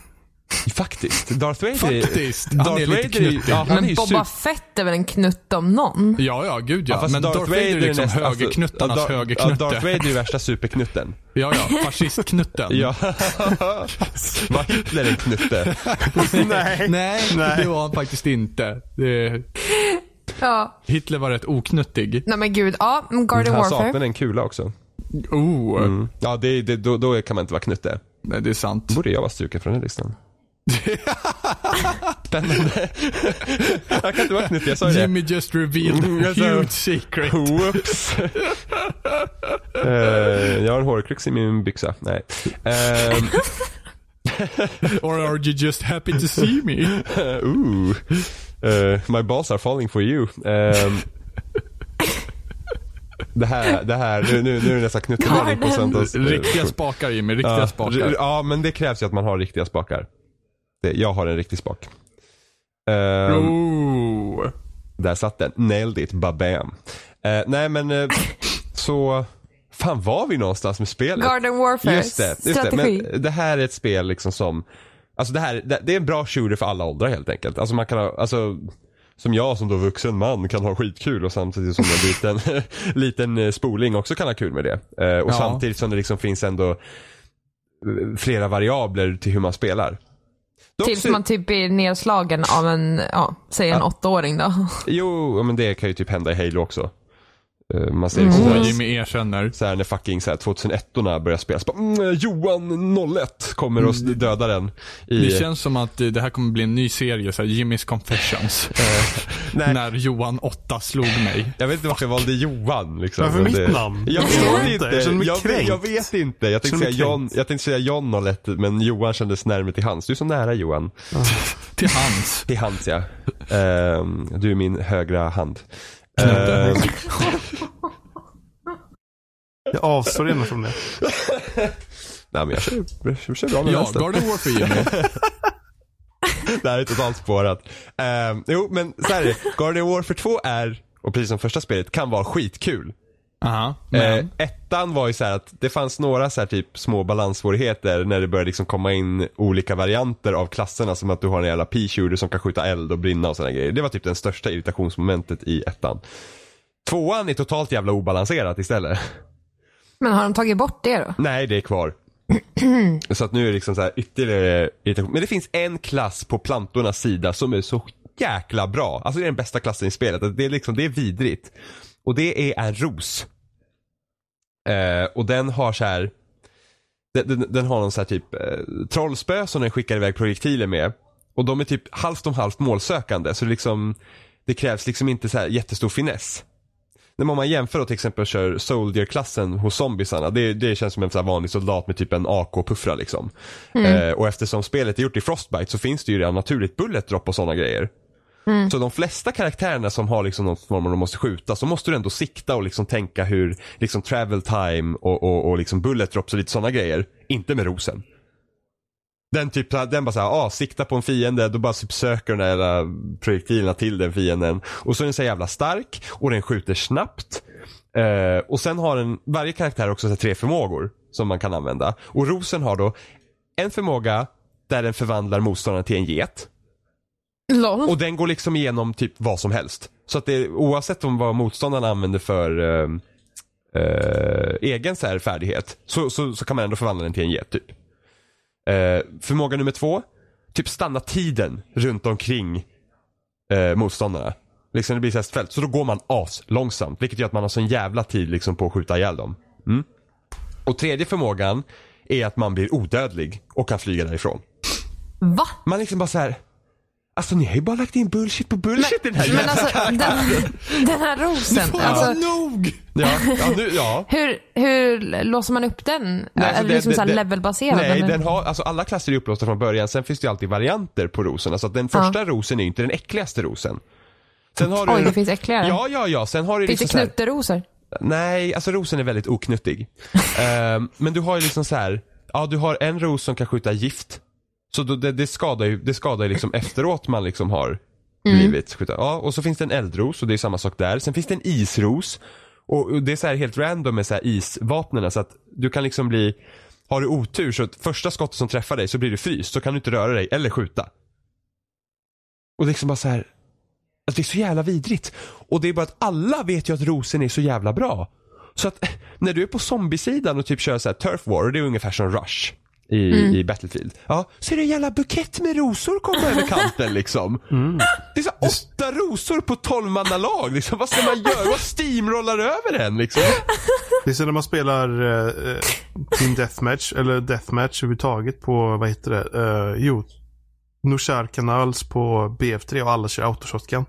Faktiskt. Darth Vader Faktiskt. Han Darth är lite Vader knuttig. Ja, han är Men ju Boba. Fett är väl en knutt om någon? Ja, ja, gud ja. Ja, men Darth, Vader är liksom näst- alltså, högerknuttarnas Dar- högerknutte. Ja, Darth Vader är värsta superknutten. Ja, ja. Fascistknutten. Ja. Var Hitler en knutte? Nej. Nej, Nej. det var han faktiskt inte. Det... Ja. Hitler var rätt oknuttig. Nej men gud, ja. Garden Han saknade en kula också. Oh, Mm. Ja, det, det, då, då kan man inte vara knutte. nej det är sant. borde jag vara struken från den listan. Spännande. jag kan inte vara knutte, jag sa ju det. Jimmy just revealed Mm, a huge secret. Whoops. Eh, jag har en hårkrux i min byxa. Nej. Ehm, Or are you just happy to see me? ooh. Eh, my balls are falling for you. Ehm, det här, det här, nu, nu, nu är det nästan knuttemening på eh, Riktiga spakar Jimmy, riktiga ja, spakar. Ja, men det krävs ju att man har riktiga spakar. Det, jag har en riktig spak. Ehm, Oh. Där satt den. Nailed it, babam. Eh, nej men, eh, så, fan var vi någonstans med spelet? Garden Warfare. Just det, just det. Strategi. Men det här är ett spel liksom som, alltså det här, det, det är en bra shooter för alla åldrar helt enkelt. Alltså man kan ha, alltså som jag som då vuxen man kan ha skitkul och samtidigt som en liten, liten eh, spoling också kan ha kul med det. Eh, och Ja. samtidigt som det liksom finns ändå flera variabler till hur man spelar. Dock Tills så- man typ blir nedslagen av en, ja, säg en Ja. åttaåring då. Jo, men det kan ju typ hända i Halo också. Eh, Man ser Mm. liksom såhär, Jimmy erkänner. såhär när fucking såhär 2001 börjar spela, så bara, mm, Johan 01 kommer och dödar den. I, Det känns som att eh, det här kommer bli en ny serie, så här, Jimmys Confessions. nej, När Johan 8 slog mig. jag vet inte varför jag valde Johan. Liksom. Varför mitt det, namn? Jag Jag vet inte. inte. Jag känner mig Jag, kränkt. jag vet inte. Jag tänkte säga John, jag tänkte säga John 01 men Johan kändes närmare till hans. Du är så nära Johan. Till hans. Till hans ja. Ehm, du är min högra hand. Knutte. Ehm, Jag avstår gärna från det. nej men jag kör, jag kör bra med Ja, vänster. Garden Warfare Jimmy. Det här är totalt spårat. Um, jo, men så här är det. Guardian Warfare 2 är, och precis som första spelet, kan vara skitkul. Aha, men. Eh, ettan var ju så här att det fanns några så här typ små balanssvårigheter när det började liksom komma in olika varianter av klasserna som att du har en jävla p-shooter som kan skjuta eld och brinna och sådana grejer. Det var typ den största irritationsmomentet i ettan. Tvåan är totalt jävla obalanserat istället. Men har de tagit bort det då? Nej, det är kvar. så att nu är det liksom så här ytterligare irritation. Men det finns en klass på plantornas sida som är så jäkla bra. Alltså det är den bästa klassen i spelet. Det är liksom, det är vidrigt. Och det är en ros. Eh, och den har så här. Den, den, den har någon så här typ eh, trollspö som den skickar iväg projektiler med. Och de är typ halvt om halvt målsökande. Så det liksom, det krävs liksom inte så här jättestor finess. När man jämför då till exempel kör Soldier-klassen hos zombiesarna. Det, det känns som en så vanlig soldat med typ en AK-puffra liksom. Eh, och eftersom spelet är gjort i Frostbite så finns det ju redan naturligt bullet drop och sådana grejer. Mm. Så de flesta karaktärerna som har liksom någon form av de måste skjuta så måste du ändå sikta och liksom tänka hur liksom travel time och, och, och liksom bullet drops och lite sådana grejer. Inte med rosen. Den typ, den bara såhär, ah, sikta på en fiende, då bara typ söker den där jävla projektilerna till den fienden. Och så är den så jävla stark och den skjuter snabbt. Eh, och sen har den, varje karaktär också så tre förmågor som man kan använda. Och rosen har då en förmåga där den förvandlar motståndaren till en get. LOL. Och den går liksom igenom typ vad som helst. Så att det, oavsett om vad motståndaren använder för eh, eh, egen så här färdighet så, så, så kan man ändå förvandla den till en get typ. Eh, förmåga nummer två, typ stanna tiden runt omkring eh, motståndarna. Liksom det blir så fält. Så då går man as långsamt vilket gör att man har sån jävla tid liksom på att skjuta ihjäl dem. Mm. Och tredje förmågan är att man blir odödlig och kan flyga därifrån. Va? Man liksom bara så här. Alltså ni har ju bara lagt in bullshit på bullshit i den här Men alltså den, den här rosen. Får Alltså, jag nog? Ja, ja, nu, ja. hur, hur låser man upp den? Nej, är alltså det- liksom det- så det- här levelbaserad? Nej, eller? den har, alltså alla klasser är upplåsta från början. Sen finns det ju alltid varianter på rosen. Alltså den första rosen är ju inte den äckligaste rosen. Sen har du, Oj, det finns äckligare. Ja, ja, ja. Sen har du finns liksom det knutterosor? Nej, alltså rosen är väldigt oknuttig. Ehm, men du har ju liksom så här. Ja, du har en ros som kan skjuta gift. Så det, det skadar ju det skadar liksom efteråt man liksom har blivit skjuten. Ja, och så finns det en eldros och det är samma sak där. Sen finns det en isros. Och det är så här helt random med så här isvapnen så att du kan liksom bli har du otur så att första skottet som träffar dig så blir du fryst så kan du inte röra dig eller skjuta. Och det är liksom bara så här. Alltså det är så jävla vidrigt. Och det är bara att alla vet ju att rosen är så jävla bra. Så att när du är på zombiesidan och typ kör så här turf war, och det är ungefär som rush. I, i Battlefield. Ja, så är det en jävla bukett med rosor komma över kanten liksom. Det är så här åtta rosor på tolvmannalag liksom. Vad ska man göra? Vad steamrollar över en liksom? Det är så när man spelar uh, Team Deathmatch, eller Deathmatch överhuvudtaget på, vad heter det? Uh, jo, Noshar Kanals på BF3 och alla kör autoshotgun.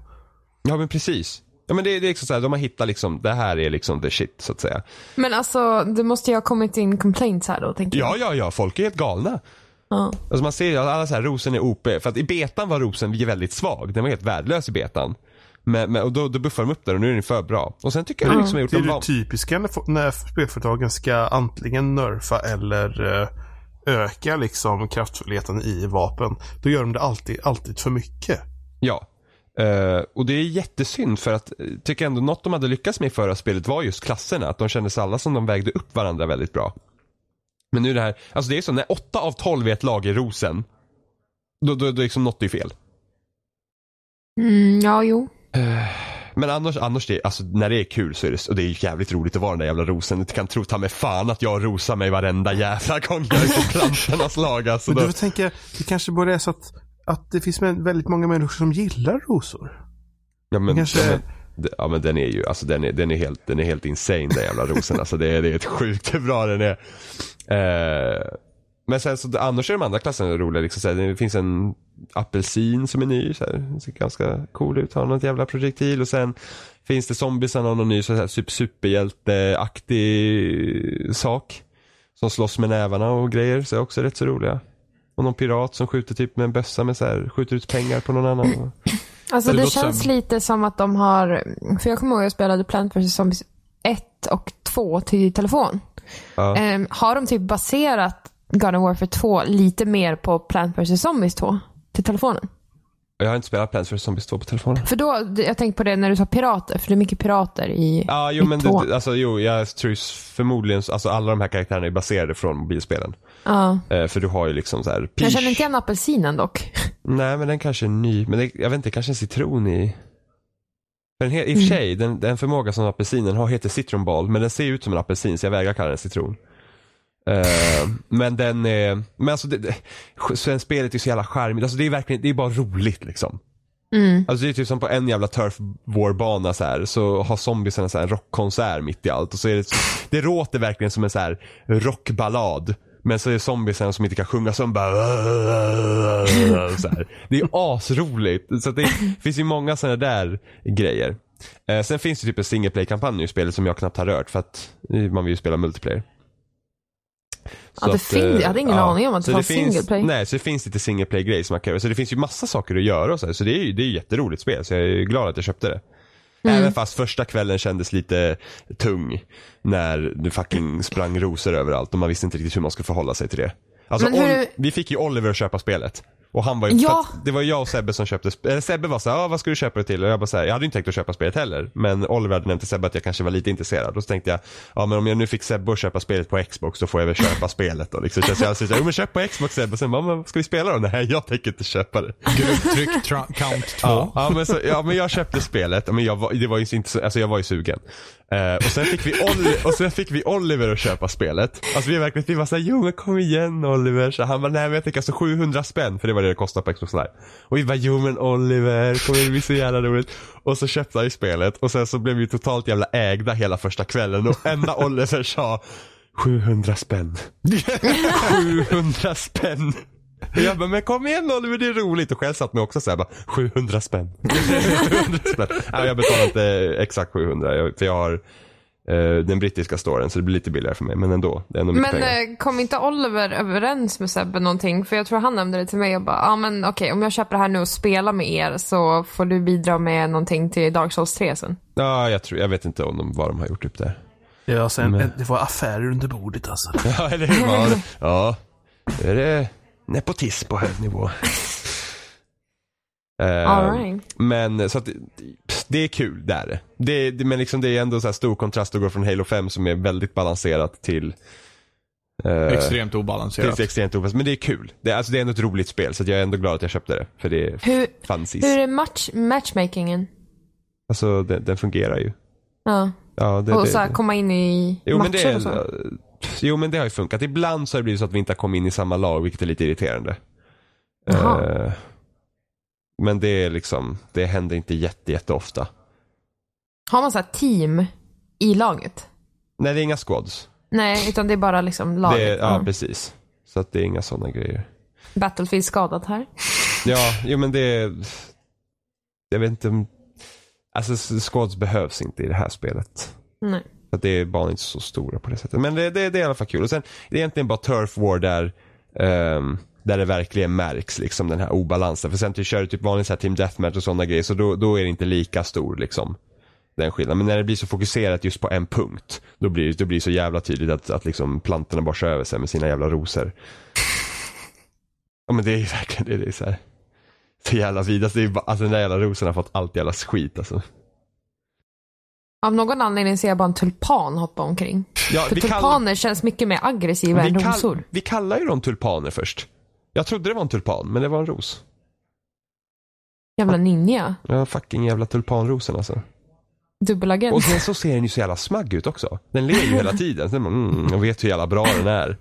Ja men precis. Ja men det, det är liksom så här, de har hittat liksom, det här är liksom the shit så att säga. Men alltså, det måste ju ha kommit in complaints här då, tänker jag. Ja, ja, ja, folk är helt galna. Ja. Alltså man ser ju att alla så här, rosen är OP. För att i betan var rosen väldigt svag. Den var helt värdelös i betan. Men, men, och då, då buffar de upp den och nu är den för bra. Och sen tycker jag liksom jag gjort Det är det typiska när, när spelföretagen ska antingen nerfa eller eh, öka liksom kraftfullheten i vapen. Då gör de det alltid, alltid för mycket. Ja. Eh, och det är jättesynd för att, eh, tycker ändå något de hade lyckats med i förra spelet var just klasserna. Att de kände sig alla som de vägde upp varandra väldigt bra. Men nu är det här, alltså det är så när 8 av 12 är ett lag i rosen. Då, då, då liksom något är fel. Mm, ja, jo. Men annars, annars det, alltså, när det är kul så är det, och det är jävligt roligt att vara den där jävla rosen. Du kan tro ta mig fan att jag rosar mig varenda jävla gång jag är på plantornas lag. Alltså, Men då, du får tänka, det kanske bara är så att, att det finns väldigt många människor som gillar rosor. ja, men, kanske- ja, men, ja men den är ju, alltså den är, den är helt, den är helt insane den jävla rosen. alltså det är, det är ett sjukt hur bra den är. Eh, men sen så, annars är de andra klasserna roliga. Liksom, så här, det finns en apelsin som är ny, så här, ser ganska cool ut, har något jävla projektil. Och sen finns det zombiesarna och någon ny så här, super, superhjälteaktig sak. Som slåss med nävarna och grejer, så är också rätt så roliga. Och någon pirat som skjuter typ med en bössa med så här, skjuter ut pengar på någon annan. Alltså Det det, känns som- lite som att de har, för jag kommer ihåg att jag spelade Plant vs Zombies 1 och 2 till telefon. Ja. Ehm, har de typ baserat Garden Warfare 2 lite mer på Plant vs Zombies 2 till telefonen? Jag har inte spelat Plants vs Zombies 2 på telefonen. För då, jag tänkte på det när du sa pirater, för det är mycket pirater i, Ja, jo i men det, alltså, jo, jag tror förmodligen, alltså alla de här karaktärerna är baserade från mobilspelen. Ja. Eh, för du har ju liksom så här Jag Peach. känner inte igen apelsinen dock. Nej men den kanske är ny, men det, jag vet inte, kanske en citron i för den I och för sig, den, den förmåga som apelsinen har heter citronball, men den ser ut som en apelsin så jag vägrar kalla den citron. Eh, men den är, men alltså det, det, så spelet är så jävla charmigt, alltså det är verkligen, det är bara roligt liksom. Mm. Alltså det är typ som på en jävla turf war-bana så här, så har zombiesarna så här en rockkonsert mitt i allt och så är det, det låter verkligen som en så här rockballad. Men så är det zombiesarna som inte kan sjunga som bara så här. Det är asroligt. Så att det finns ju många sådana där grejer. Eh, sen finns det typ en single play-kampanj i spelet som jag knappt har rört för att eh, man vill ju spela multiplayer. Ja, det finns- jag hade ingen aning om att det så fanns finns- single play. Nej, så det finns lite single play grejer som man kan göra. Så det finns ju massa saker att göra och så, här. så det är ju det är ju jätteroligt spel. Så jag är glad att jag köpte det. Mm. Även fast första kvällen kändes lite tung. När du fucking sprang rosor överallt och man visste inte riktigt hur man skulle förhålla sig till det. Alltså, hur- vi fick ju Oliver att köpa spelet. Och han var ju, Ja. det var jag och Sebbe som köpte, sp- eller Sebbe var såhär, ah, vad ska du köpa det till? Och jag bara såhär, jag hade inte tänkt att köpa spelet heller. Men Oliver hade nämnt till Sebbe att jag kanske var lite intresserad. Och så tänkte jag, ja men om jag nu fick Sebbe att köpa spelet på Xbox då får jag väl köpa spelet då. Liksom. Så jag sa, jo men köp på Xbox Sebbe. Och sen bara, men ska vi spela då? Nej jag tänker inte köpa det. Grupptryck count 2. Ja, ja, men, så, ja men jag köpte spelet, men jag var, det var ju inte så, alltså jag var ju sugen. Eh, och, sen fick vi och sen fick vi Oliver att köpa spelet. Alltså vi, verkligen, vi var såhär, jo men kom igen Oliver. Så han bara, nej men jag tänker alltså 700 spänn, för det var det det kostade på Xbox Live. Och vi bara, jo men Oliver, kommer det bli så jävla roligt. Och så köpte han ju spelet och sen så blev vi totalt jävla ägda hela första kvällen och enda Oliver sa 700 spänn. 700 spänn. Och jag bara, men kom igen Oliver det är roligt. Och själv satt mig också såhär bara, 700 spänn. 700 spänn. Nej, jag betalar inte exakt 700, jag, för jag har eh, den brittiska storen så det blir lite billigare för mig. Men ändå, det är ändå mycket Men pengar. eh, kom inte Oliver överens med Sebbe någonting? För jag tror han nämnde det till mig och bara, ja ah, men okej om jag köper det här nu och spelar med er så får du bidra med någonting till Dark Souls 3 sen. Ja, jag, tror, jag vet inte om de, vad de har gjort upp där. Ja, sen, Men- det var affärer under bordet alltså. Ja, eller hur? Ja, det- Ja, det är det nepotism på hög nivå. Eh, All right. Men så att det, är kul, det är det. det, men liksom det är ändå så här stor kontrast att gå från Halo 5 som är väldigt balanserat till eh, Extremt till obalanserat. extremt obalanserat. Men det är kul. Det, är- alltså, det är ändå ett roligt spel så att jag är ändå glad att jag köpte det. För det är Hur, fancies. hur är match, matchmakingen? Alltså den, den fungerar ju. Ja. Ja, det, Och det, så här, det. komma in i Jo men det matcher är, och så? Jo men det har ju funkat. Ibland så har det blivit så att vi inte har kommit in i samma lag vilket är lite irriterande. Eh, men det är liksom, det händer inte jätte, jätteofta. Har man så här team i laget? Nej det är inga squads. Nej, utan det är bara liksom laget. Är, ja Mm. precis. Så att det är inga sådana grejer. Battlefield skadat här. Ja, jo men det är, jag vet inte alltså squads behövs inte i det här spelet. Nej. För att det är bara inte så stora på det sättet. Men det, det, det är i alla fall kul. Och sen det är egentligen bara Turf War där, um, där det verkligen märks liksom den här obalansen. För sen du kör du typ vanlig så här Team Deathmatch och sådana grejer så då, då är det inte lika stor liksom. Den skillnaden. Men när det blir så fokuserat just på en punkt. Då blir, då blir det så jävla tydligt att, att liksom plantorna bara kör över sig med sina jävla rosor. Ja men det är ju verkligen det. Det är så här. Så jävla vidast. Det är bara, alltså den där jävla rosen har fått allt jävla skit alltså. Av någon anledning ser jag bara en tulpan hoppa omkring. Ja, För tulpaner känns mycket mer aggressiva än vi, kall, rosor. vi kallar ju dem tulpaner först. Jag trodde det var en tulpan, men det var en ros. Jävla ninja. Ja, fucking jävla tulpanrosen alltså. Dubbelagent. Och sen så ser den ju så jävla smagg ut också. Den ler ju hela tiden. Sen man, mm, jag vet hur jävla bra den är.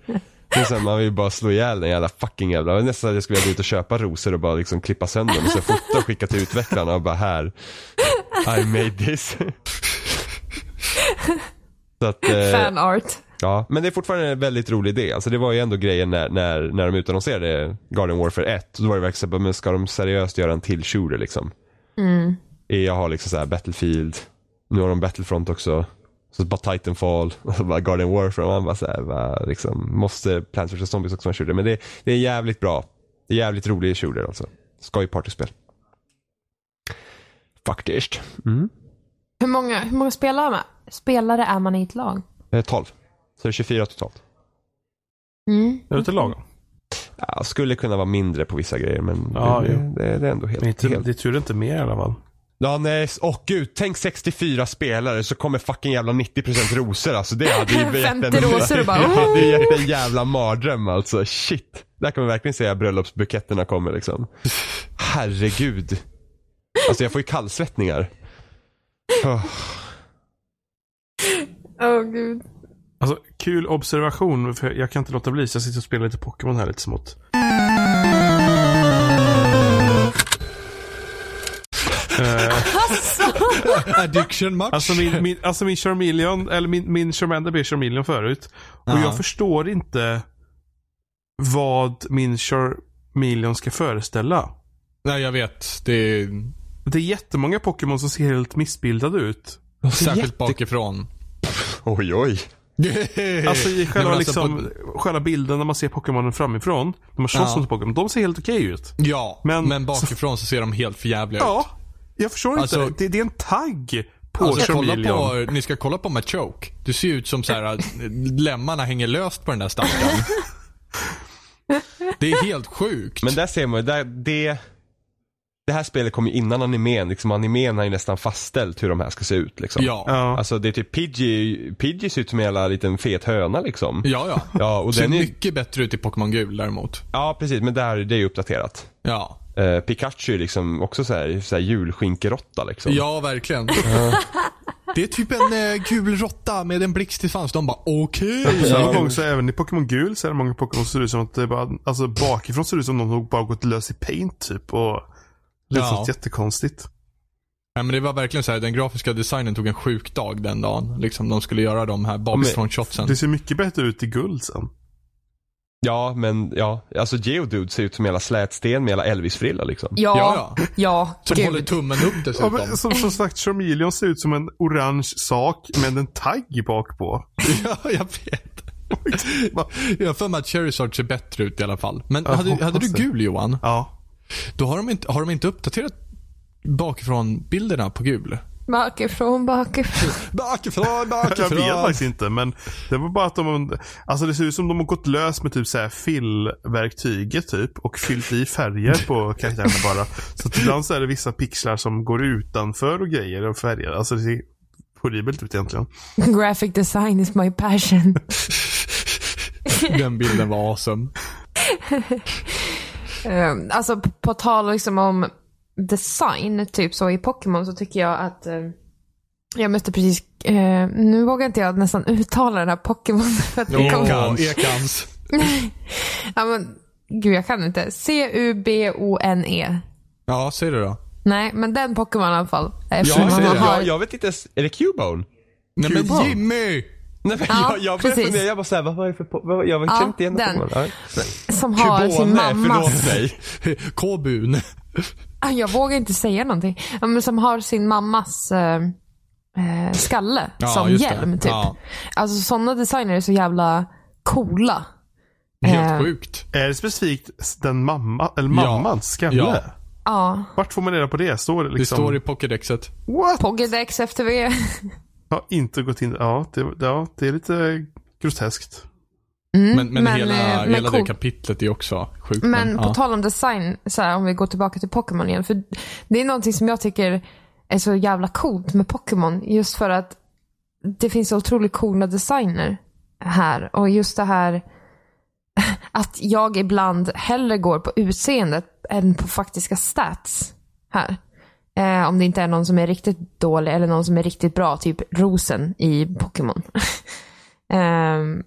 Men sen man vill ju bara slå ihjäl den jävla fucking jävla. Nästan att jag skulle vilja gå ut och köpa rosor och bara liksom klippa sönder dem och så fota och skicka till utvecklarna och bara här. I made this. Så att, eh, Fan art. Ja, men det är fortfarande en väldigt rolig idé. Alltså det var ju ändå grejen när, när, när de utannonserade Garden Warfare 1. Då var det verkligen så här, men ska de seriöst göra en till shooter liksom? Mm. EA har liksom så här Battlefield, nu har de Battlefront också. Så bara Titanfall, och så bara Garden Warfare. Och man bara så här, bara, liksom, måste Plants vs Zombies också vara en shooter? Men det, det är jävligt bra. Det är jävligt rolig shooter alltså. Skoj partyspel. Faktiskt. Mm. Hur många, hur många spelare, är man, spelare är man i ett lag? Eh, 12. Så det är 24 totalt. Mm. Är det inte lagom? Ja, skulle kunna vara mindre på vissa grejer men Ja, det, det, det är ändå helt, Men inte, helt det är tur inte mer i alla fall. Ja nej, åh gud, tänk 64 spelare så kommer fucking jävla 90% rosor alltså. Det hade ju gett 50 rosor och bara, Det hade gett en jävla mardröm alltså. Shit. Där kan man verkligen säga att bröllopsbuketterna kommer liksom. Herregud. Alltså jag får ju kallsvettningar. Oh. Åh gud. Alltså, kul observation, för jag kan inte låta bli så jag sitter och spelar lite Pokémon här lite smått. Addiction match. Alltså min, min, alltså min Charmeleon, eller min, min Charmander blev Charmeleon förut. Och Ja. jag förstår inte vad min Charmeleon ska föreställa. Nej, jag vet. Det är Det är jättemånga Pokémon som ser helt missbildade ut. särskilt jätte- bakifrån. Oj oj. Alltså i själva, alltså liksom, själva bilden när man ser Pokémonen framifrån. När man slåss Ja. mot Pokémon. De ser helt okej ut. Ja, Men- men, bakifrån så ser de helt förjävliga ut. Ja, jag förstår Alltså- inte. Det, det är en tagg på Alltså, på, ni ska kolla på Machoke. Det ser ut som så här att lemmarna hänger löst på den där stackaren. Det är helt sjukt. Men där ser man ju, där, det, det här spelet kom ju innan animen. Liksom, animen har ju nästan fastställt hur de här ska se ut. Liksom. ja. Ja. Alltså det är typ Pidgey, Pidgey ser ut som en jävla liten fet höna liksom. ja, ja. Ja, och Ser den är, mycket bättre ut i Pokémon Gul däremot. ja precis, men där, det är ju uppdaterat. Ja. Eh, Pikachu är liksom också så här, så här julskinkerotta liksom. Ja, verkligen. Det är typ en eh, gul råtta med en blixt i svans. De bara okej. Samma gång så även i Pokémon Gul så är det många Pokémon som ser ut som att det bara, alltså bakifrån ser det ut som att de har bara gått lös i paint typ och det är Ja. så jättekonstigt. Ja, men det var verkligen så här, den grafiska designen tog en sjuk dag den dagen. Liksom, de skulle göra de här bakifrån shotsen. Det ser mycket bättre ut i guld sen. Ja, men ja, alltså Geodude ser ut som en jävla slätsten med hela Elvis-frilla liksom. Ja, Ja, ja, ja. Som gud. håller tummen upp Ja, dessutom. men, som, som sagt, Charmeleon ser ut som en orange sak med en tagg bak på. Ja, jag vet. Jag har för mig att Charizard ser bättre ut i alla fall. Men hade, hade du gul Johan? Ja. Då har de inte, har de inte uppdaterat bakifrån bilderna på gul? Bakifrån, bakifrån. Bakifrån, Jag vet faktiskt inte men det var bara att de, alltså det ser ut som de har gått lös med typ såhär fillverktyget typ och fyllt i färger på karaktärerna bara. Så att ibland så är det vissa pixlar som går utanför och grejer och färger. Alltså det ser horribelt ut egentligen. Graphic design is my passion. Den bilden var awesome. Um, alltså på, på tal liksom om design, typ så i Pokémon så tycker jag att um, Jag måste precis, eh, nu vågar inte jag nästan uttala den här Pokémon. För att det kommer, Ekans. Ja, men, gud jag kan inte. C-U-B-O-N-E. Ja, säg det då. Nej, men den Pokémon i alla fall. Ja, Eftersom man det. har, Jag, jag vet inte, ens- är det Cubone? Nej men. Jimmy! Nej, men Ja, jag, jag började precis. fundera, jag bara såhär, vad var det för vad, Jag Ja, känner inte igen den. Ja. som har sin Cubone, mammas... förlåt mig. Kobun. Ah, Jag vågar inte säga någonting. Ja, men som har sin mammas eh, eh, skalle Ja, som just det. hjälm typ. Ja. Alltså sådana designer är så jävla coola. Helt Eh. sjukt. Är det specifikt den mamma, eller mammans skalle? Ja. Ja, Vart får man reda på det? Står det Det liksom? står i Pokédexet. What? Pokédex FTV. Jag har inte gått in. Ja, det, ja, det är lite groteskt. Mm, Men, men, hela, eh, men hela det cool. kapitlet är också sjukt. Men på ja. tal om design, så här, om vi går tillbaka till Pokémon igen. För Det är någonting som jag tycker är så jävla coolt med Pokémon. Just för att det finns så otroligt coola designer här. Och just det här att jag ibland hellre går på utseendet än på faktiska stats här. Eh, om det inte är någon som är riktigt dålig eller någon som är riktigt bra, typ rosen i Pokémon. Ehm,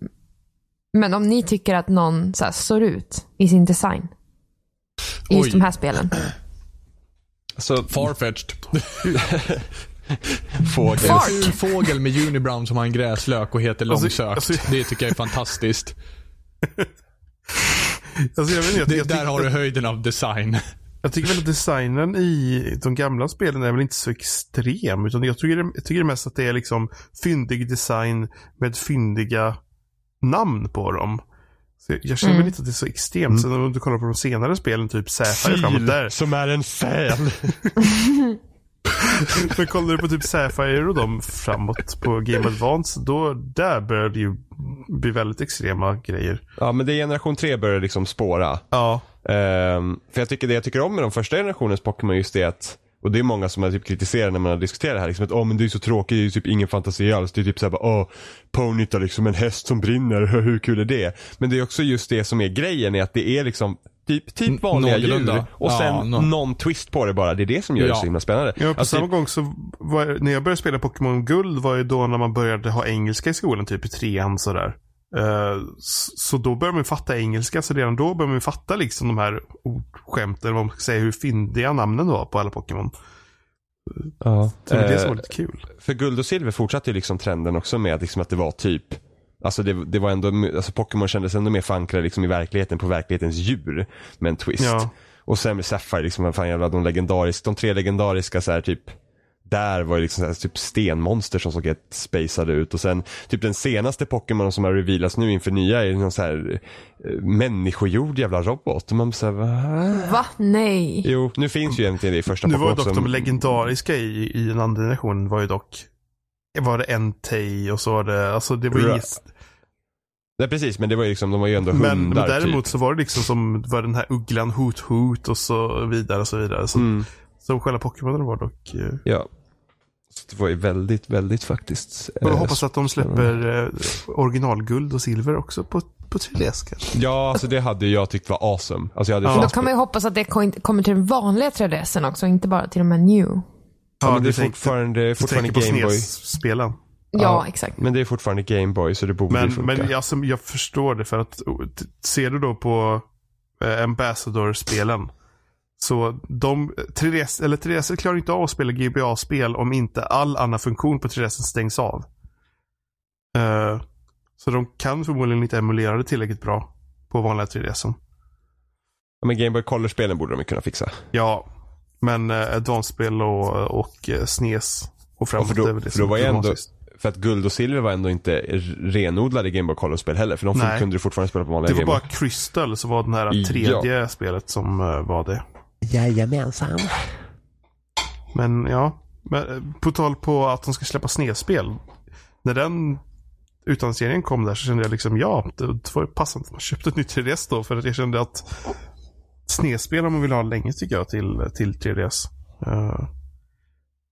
men om ni tycker att någon så här, står ut i sin design i just Oj. de här spelen. Så, Farfetched. fågel. Fart. En ful fågel med unibrown som har en gräslök och heter Alltså, långsökt. alltså- det tycker jag är fantastiskt. Alltså, jag, vet inte, jag, Det, där har du höjden av design. Jag tycker väl att designen i de gamla spelen är väl inte så extrem. Utan jag tycker, jag tycker mest att det är liksom fyndig design med fyndiga namn på dem. Så jag- jag känner väl Mm. inte att det är så extremt. Sen om du kollar på de senare spelen, typ Sapphire framåt där. som är en säl. Men kollar du på typ Sapphire och de framåt på Game Advance, då där börjar det ju bli väldigt extrema grejer. ja, men det är generation 3 börjar liksom spåra. Ja. Ehm, för jag tycker det jag tycker om med de första generationens Pokémon just det att och det är många som har typ kritiserat när man har diskuterat det här. Liksom att åh men det är så tråkigt, det är ju typ ingen fantasi alls. Det är typ såhär bara åh, Ponyta liksom en häst som brinner, hur kul är det? Men det är också just det som är grejen, är att det är liksom typ, typ vanliga någorlunda. djur och Ja, sen nå- någon twist på det bara. Det är det som gör det Ja. så himla spännande. Ja, på Alltså, samma gång så var, när jag började spela Pokémon Guld var ju då när man började ha engelska i skolan, typ i trean sådär. Uh, så då börjar man fatta engelska, så redan då börjar man fatta liksom de här ordskämten, vad man ska säga, hur fyndiga namnen var på alla Pokémon. ja. Så det var det Eh, som var lite kul. För guld och silver fortsatte ju liksom trenden också med att, liksom att det var typ Alltså det, det var ändå, alltså Pokémon kändes ändå mer förankrade liksom i verkligheten på verklighetens djur med en twist. Ja. Och sen med Sapphire, liksom, fan jävla de legendariska, de tre legendariska så här typ där var det liksom här, typ stenmonster som såg helt spacade ut och sen typ den senaste Pokémon som har revealats nu inför nya är någon så här eh, människogjord jävla robot. Och man så här, va? Va? Nej. Jo, nu finns ju egentligen det i första Nu var Pokémon dock som- de legendariska i, i den andra generationen var ju dock var det Entei och så var det, alltså det var Ra- inget, Nej precis, men det var ju liksom, de var ju ändå men, hundar men däremot typ. så var det liksom som, var den här ugglan Hoot Hoot och så vidare och så vidare. Så, Mm. så själva Pokémonen var dock, eh, Ja. Så det var ju väldigt, väldigt faktiskt. Och jag eh, hoppas att de släpper eh, originalguld och silver också på, på 3DS kanske. Ja, alltså det hade jag tyckt var awesome. Alltså jag hade Ja. Då kan man ju hoppas att det kom- kommer till den vanliga 3DSen också, inte bara till de här new. Ja, men det är tänkte- fortfarande, fortfarande Gameboy. SNES-spelen. Ja, Ja. exakt. Men det är fortfarande Gameboy så det borde Men, funka. men alltså, jag förstår det för att ser du då på eh, Ambassador-spelen. Så de, 3DS, eller 3DS klarar inte av att spela GBA-spel om inte all annan funktion på 3DS stängs av. Eh, så de kan förmodligen inte emulera det tillräckligt bra på vanliga 3DSen. Ja, men Gameboy Color-spelen borde de kunna fixa. Ja, men eh, Advanced-spel och, och eh, SNES och framåt Ja, för då- det för då var ändå-. För att guld och silver var ändå inte renodlade Gameboy Color-spel heller. För de Nej. kunde du fortfarande spela på vanliga Det var Gameboy. bara Crystal som var den här Ja. tredje spelet som var det. Jajamensan. Men ja, men, eh, på tal på att de ska släppa snedspel. När den utannonseringen kom där så kände jag liksom ja, det, var ju passande att man köpte ett nytt 3DS då. För att jag kände att snedspel har man vill ha länge tycker jag till, till 3DS. Uh, eh,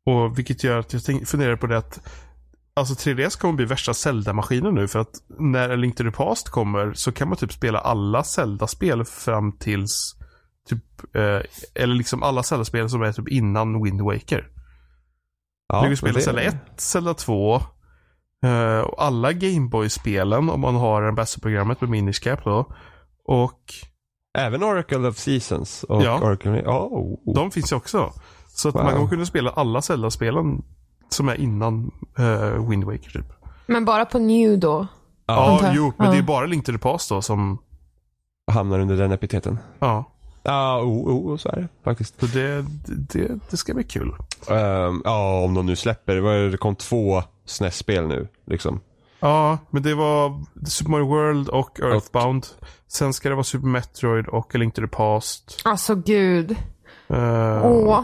och vilket gör att jag tänk, funderar på det att Alltså 3DS kommer bli värsta Zelda-maskinen nu för att när A Link to the Past kommer så kan man typ spela alla Zelda-spel fram tills typ, eh, eller liksom alla Zelda-spel som är typ innan Wind Waker. Ja, du kan spela Zelda 1, Zelda 2. Uh, och alla Gameboy-spelen om man har Ambassador-programmet med Minish Cap då. Och... Även Oracle of Seasons? Och ja. Oracle... Oh. De finns ju också. Så att wow. man kommer kunna spela alla Zelda-spelen som är innan uh, Wind Waker typ. Men bara på New då? Ja, ja jo, men ja. det är bara Link to the Past då som... Hamnar under den epiteten? Ja. Ja, oh, oh, så är det faktiskt. Så det, det, det ska bli kul. Um, ja, om de nu släpper. Det kom två SNES-spel nu, liksom. Ja, men det var Super Mario World och Earthbound. Sen ska det vara Super Metroid och A Link to the Past. Alltså gud. Uh... Åh.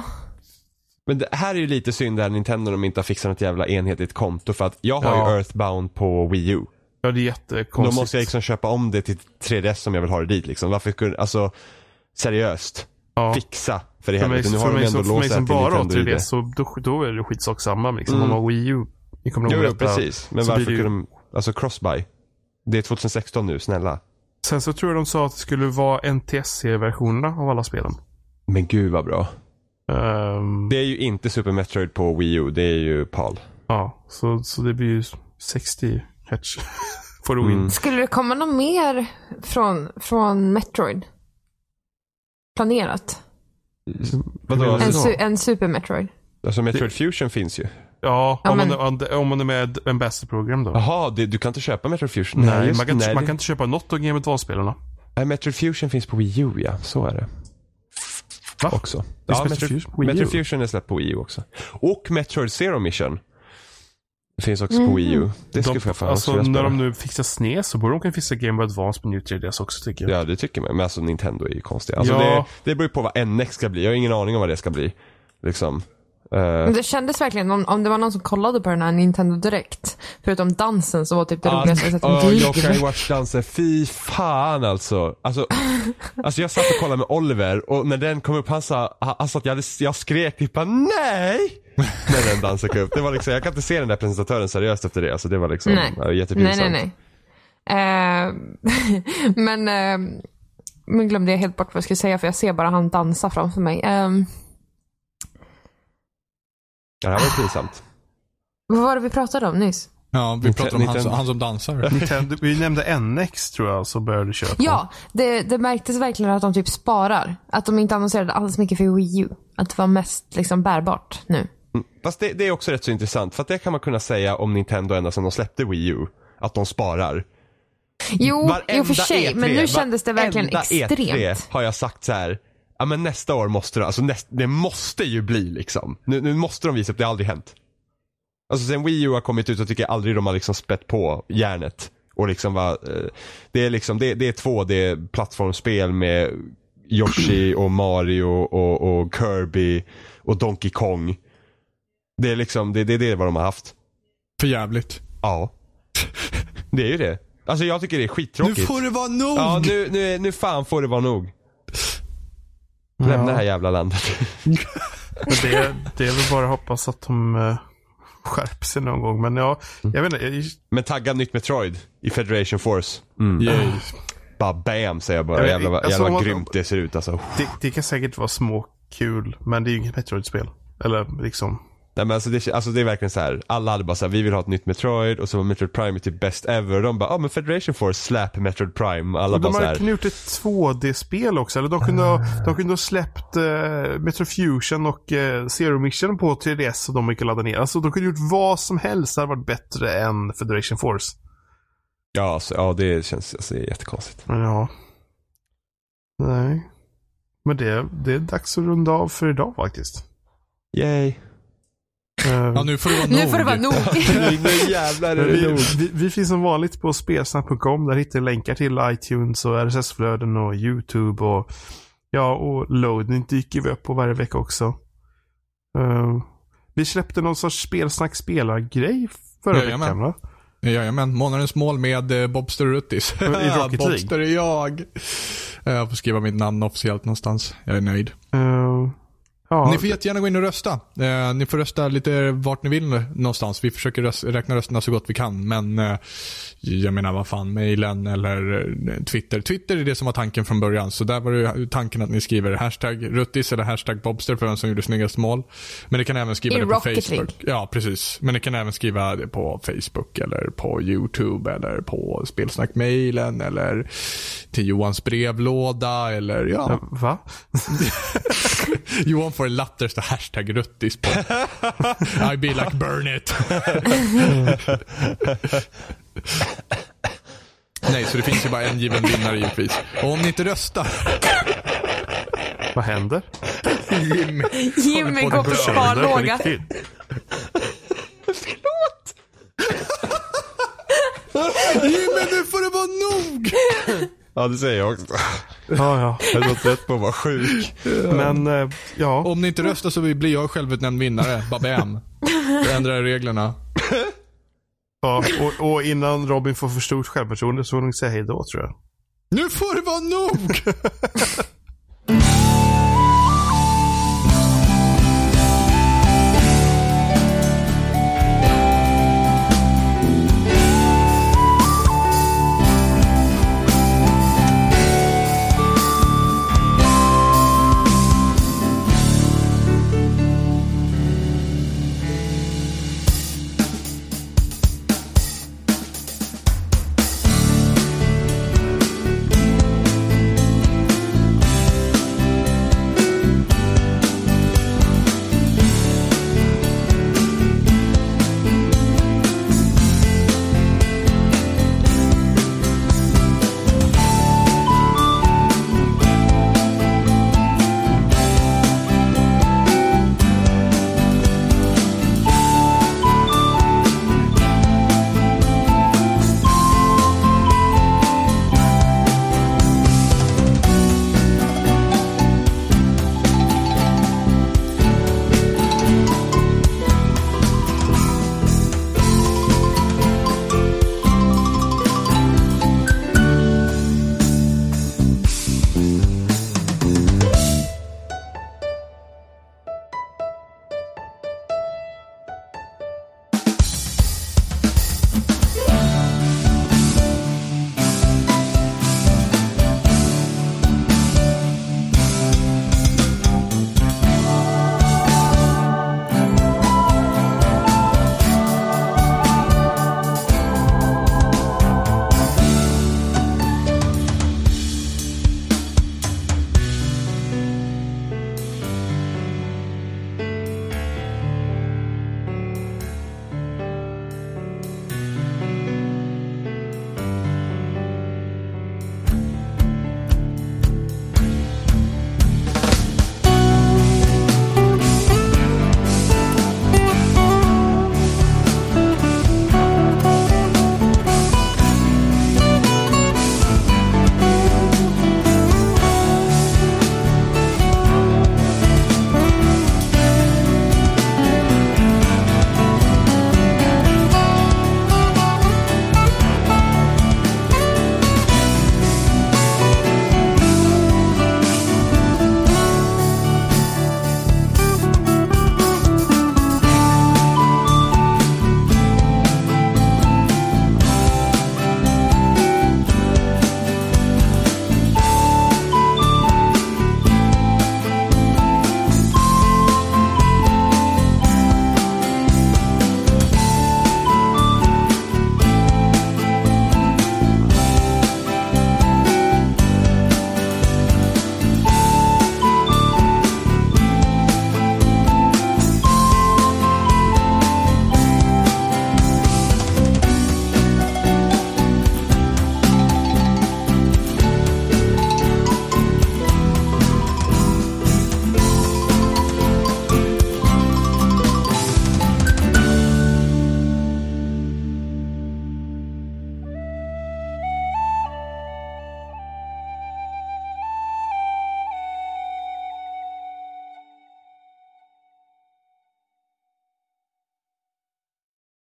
Men det här är ju lite synd där Nintendo de inte har fixat något jävla enhetligt konto för att jag har ja. ju Earthbound på Wii U. Ja, det är jättekonstigt. Då måste jag liksom köpa om det till 3DS som jag vill ha det dit liksom. Varför skulle, alltså seriöst. Ja. Fixa för det för helvete. Nu har de ändå låst För mig som bara har 3DS så då, då är det skitsak samma liksom. Mm. Om man har Wii U. Ni kommer jo, jo, precis. Men varför kunde de, alltså crossbuy. Det är 2016 nu, snälla. Sen så tror jag de sa att det skulle vara NTSC-versionerna av alla spelen. Men gud vad bra. Um... Det är ju inte Super Metroid på Wii U, det är ju PAL. Ja, så, så det blir ju 60 Hertz. For the win. Mm. Skulle det komma något mer från, från Metroid? Planerat? Vadå? En, su en Super Metroid? Alltså Metroid Fusion finns ju. Ja, ja om, men... man, om man är med en bästa program då. Jaha, du kan inte köpa Metroid Fusion? Nej, nej man, kan, nej. man kan inte köpa något av Game Advance-spelarna. Nej, Metroid Fusion finns på Wii U ja, så är det. Va? Också. Ja, Metroid, Metroid Fusion är släppt på Wii U också. Och Metroid Zero Mission. Det finns också mm. på Wii U. Det skulle jag fan Alltså när de nu fixar SNES så borde de kunna fixa Game Boy Advance på New 3DS också tycker jag. Ja det tycker man. Men alltså Nintendo är ju konstiga. Alltså, ja. det, det beror ju på vad NX ska bli. Jag har ingen aning om vad det ska bli. Liksom. Uh, det kändes verkligen, om, om det var någon som kollade på den här Nintendo Direkt, förutom dansen så var typ det uh, roligaste jag sett en uh, Yokai Watch dansen, fy fan alltså. Alltså, alltså jag satt och kollade med Oliver och när den kom upp, han sa, alltså att jag, hade, jag skrek typ nej! När den kom upp. Det var liksom, jag kan inte se den där presentatören seriöst efter det. Alltså det var liksom nej. jättepinsamt. Nej, nej, nej. Uh, men, uh, men glömde jag helt bort vad jag skulle säga för jag ser bara han dansa framför mig. Um, det här var pinsamt. Vad var det vi pratade om nyss? Ja, vi pratade om han, han som dansar. Nintendo, vi nämnde NX tror jag, så började köpa. Ja, det, det märktes verkligen att de typ sparar. Att de inte annonserade alls mycket för Wii U. Att det var mest liksom bärbart nu. Fast det, det, är också rätt så intressant. För att det kan man kunna säga om Nintendo ända sedan de släppte Wii U. Att de sparar. Jo, i och för sig. E3, men nu kändes det verkligen e extremt. E3 har jag sagt så här ja men nästa år måste det, alltså näst, det måste ju bli liksom. Nu, nu måste de visa upp, det har aldrig hänt. Alltså sen Wii U har kommit ut så tycker jag aldrig de har liksom spett på järnet. Och liksom va, eh, det är liksom, det, det är två d plattformsspel med Yoshi och Mario och, och Kirby och Donkey Kong. Det är liksom, det, det, det är vad de har haft. För jävligt. Ja. Det är ju det. Alltså jag tycker det är skittråkigt. Nu får det vara nog! Ja, nu, nu, nu fan får det vara nog. Lämna det här jävla landet. det, det är väl bara att hoppas att de uh, skärper sig någon gång. Men ja, mm. jag vet inte. Jag... Men tagga nytt Metroid i Federation Force. Mm. Yay. Bara bam säger jag bara. Jag vet, jävla alltså, jävla grymt det ser ut alltså. Det, det kan säkert vara småkul. Men det är ju inget Metroid-spel. Eller liksom. Nej men alltså det, alltså det är verkligen så här. alla hade bara såhär, vi vill ha ett nytt Metroid och så var Metroid Prime typ best ever. Och de bara, ja ah, men Federation Force slap Metroid Prime. Alla och bara de hade ett 2D-spel också. Eller de kunde, ha, de kunde ha släppt uh, Metro Fusion och uh, Zero Mission på 3DS och de gick att ladda ner. Alltså de kunde ha gjort vad som helst. Det hade varit bättre än Federation Force. Ja, alltså, ja det känns alltså, det är jättekonstigt. Ja. Nej. Men det, det är dags att runda av för idag faktiskt. Yay. Uh, ja, nu får det vara nog. Nu får det vara nog. nu jävlar är det vi, nog. Vi, vi, finns som vanligt på spelsnack.com. Där hittar ni länkar till iTunes och RSS-flöden och YouTube och ja, och loading dyker vi upp på varje vecka också. Uh, vi släppte någon sorts spelsnack spelar-grej förra Jajamän. veckan va? Jajamän, månadens mål med eh, Bobster Ruttis. I Rocket Bobster är jag. Jag får skriva mitt namn officiellt någonstans. Jag är nöjd. Uh, Ja, Ni får jättegärna gå in och rösta. Eh, ni får rösta lite vart ni vill någonstans. Vi försöker röst, räkna rösterna så gott vi kan. Men eh, jag menar vad fan, mejlen eller eh, Twitter. Twitter är det som var tanken från början. Så där var det tanken att ni skriver hashtag Ruttis eller hashtag Bobster för vem som gjorde snyggast mål. Men ni kan även skriva I det på Rocket Facebook. Ja, precis. Men ni kan även skriva det på Facebook eller på YouTube eller på Spelsnackmailen eller till Johans brevlåda eller ja. Va? Johan får en lapp där det står hashtag ruttis på. I be like burn it. Nej, så det finns ju bara en given vinnare givetvis. Och om ni inte röstar. Vad händer? Jimmy. Jimmy går på sparlåga. Riktigt. Jimmy, nu får det vara nog! Ja, det säger jag också. Ja, ja. Jag är trött på att vara sjuk. Men, eh, ja. Om ni inte röstar så blir jag självutnämnd vinnare. Babam. Jag ändrar reglerna. ja och, och innan Robin får för stort självförtroende så får hon säga hej då tror jag. Nu får det vara nog!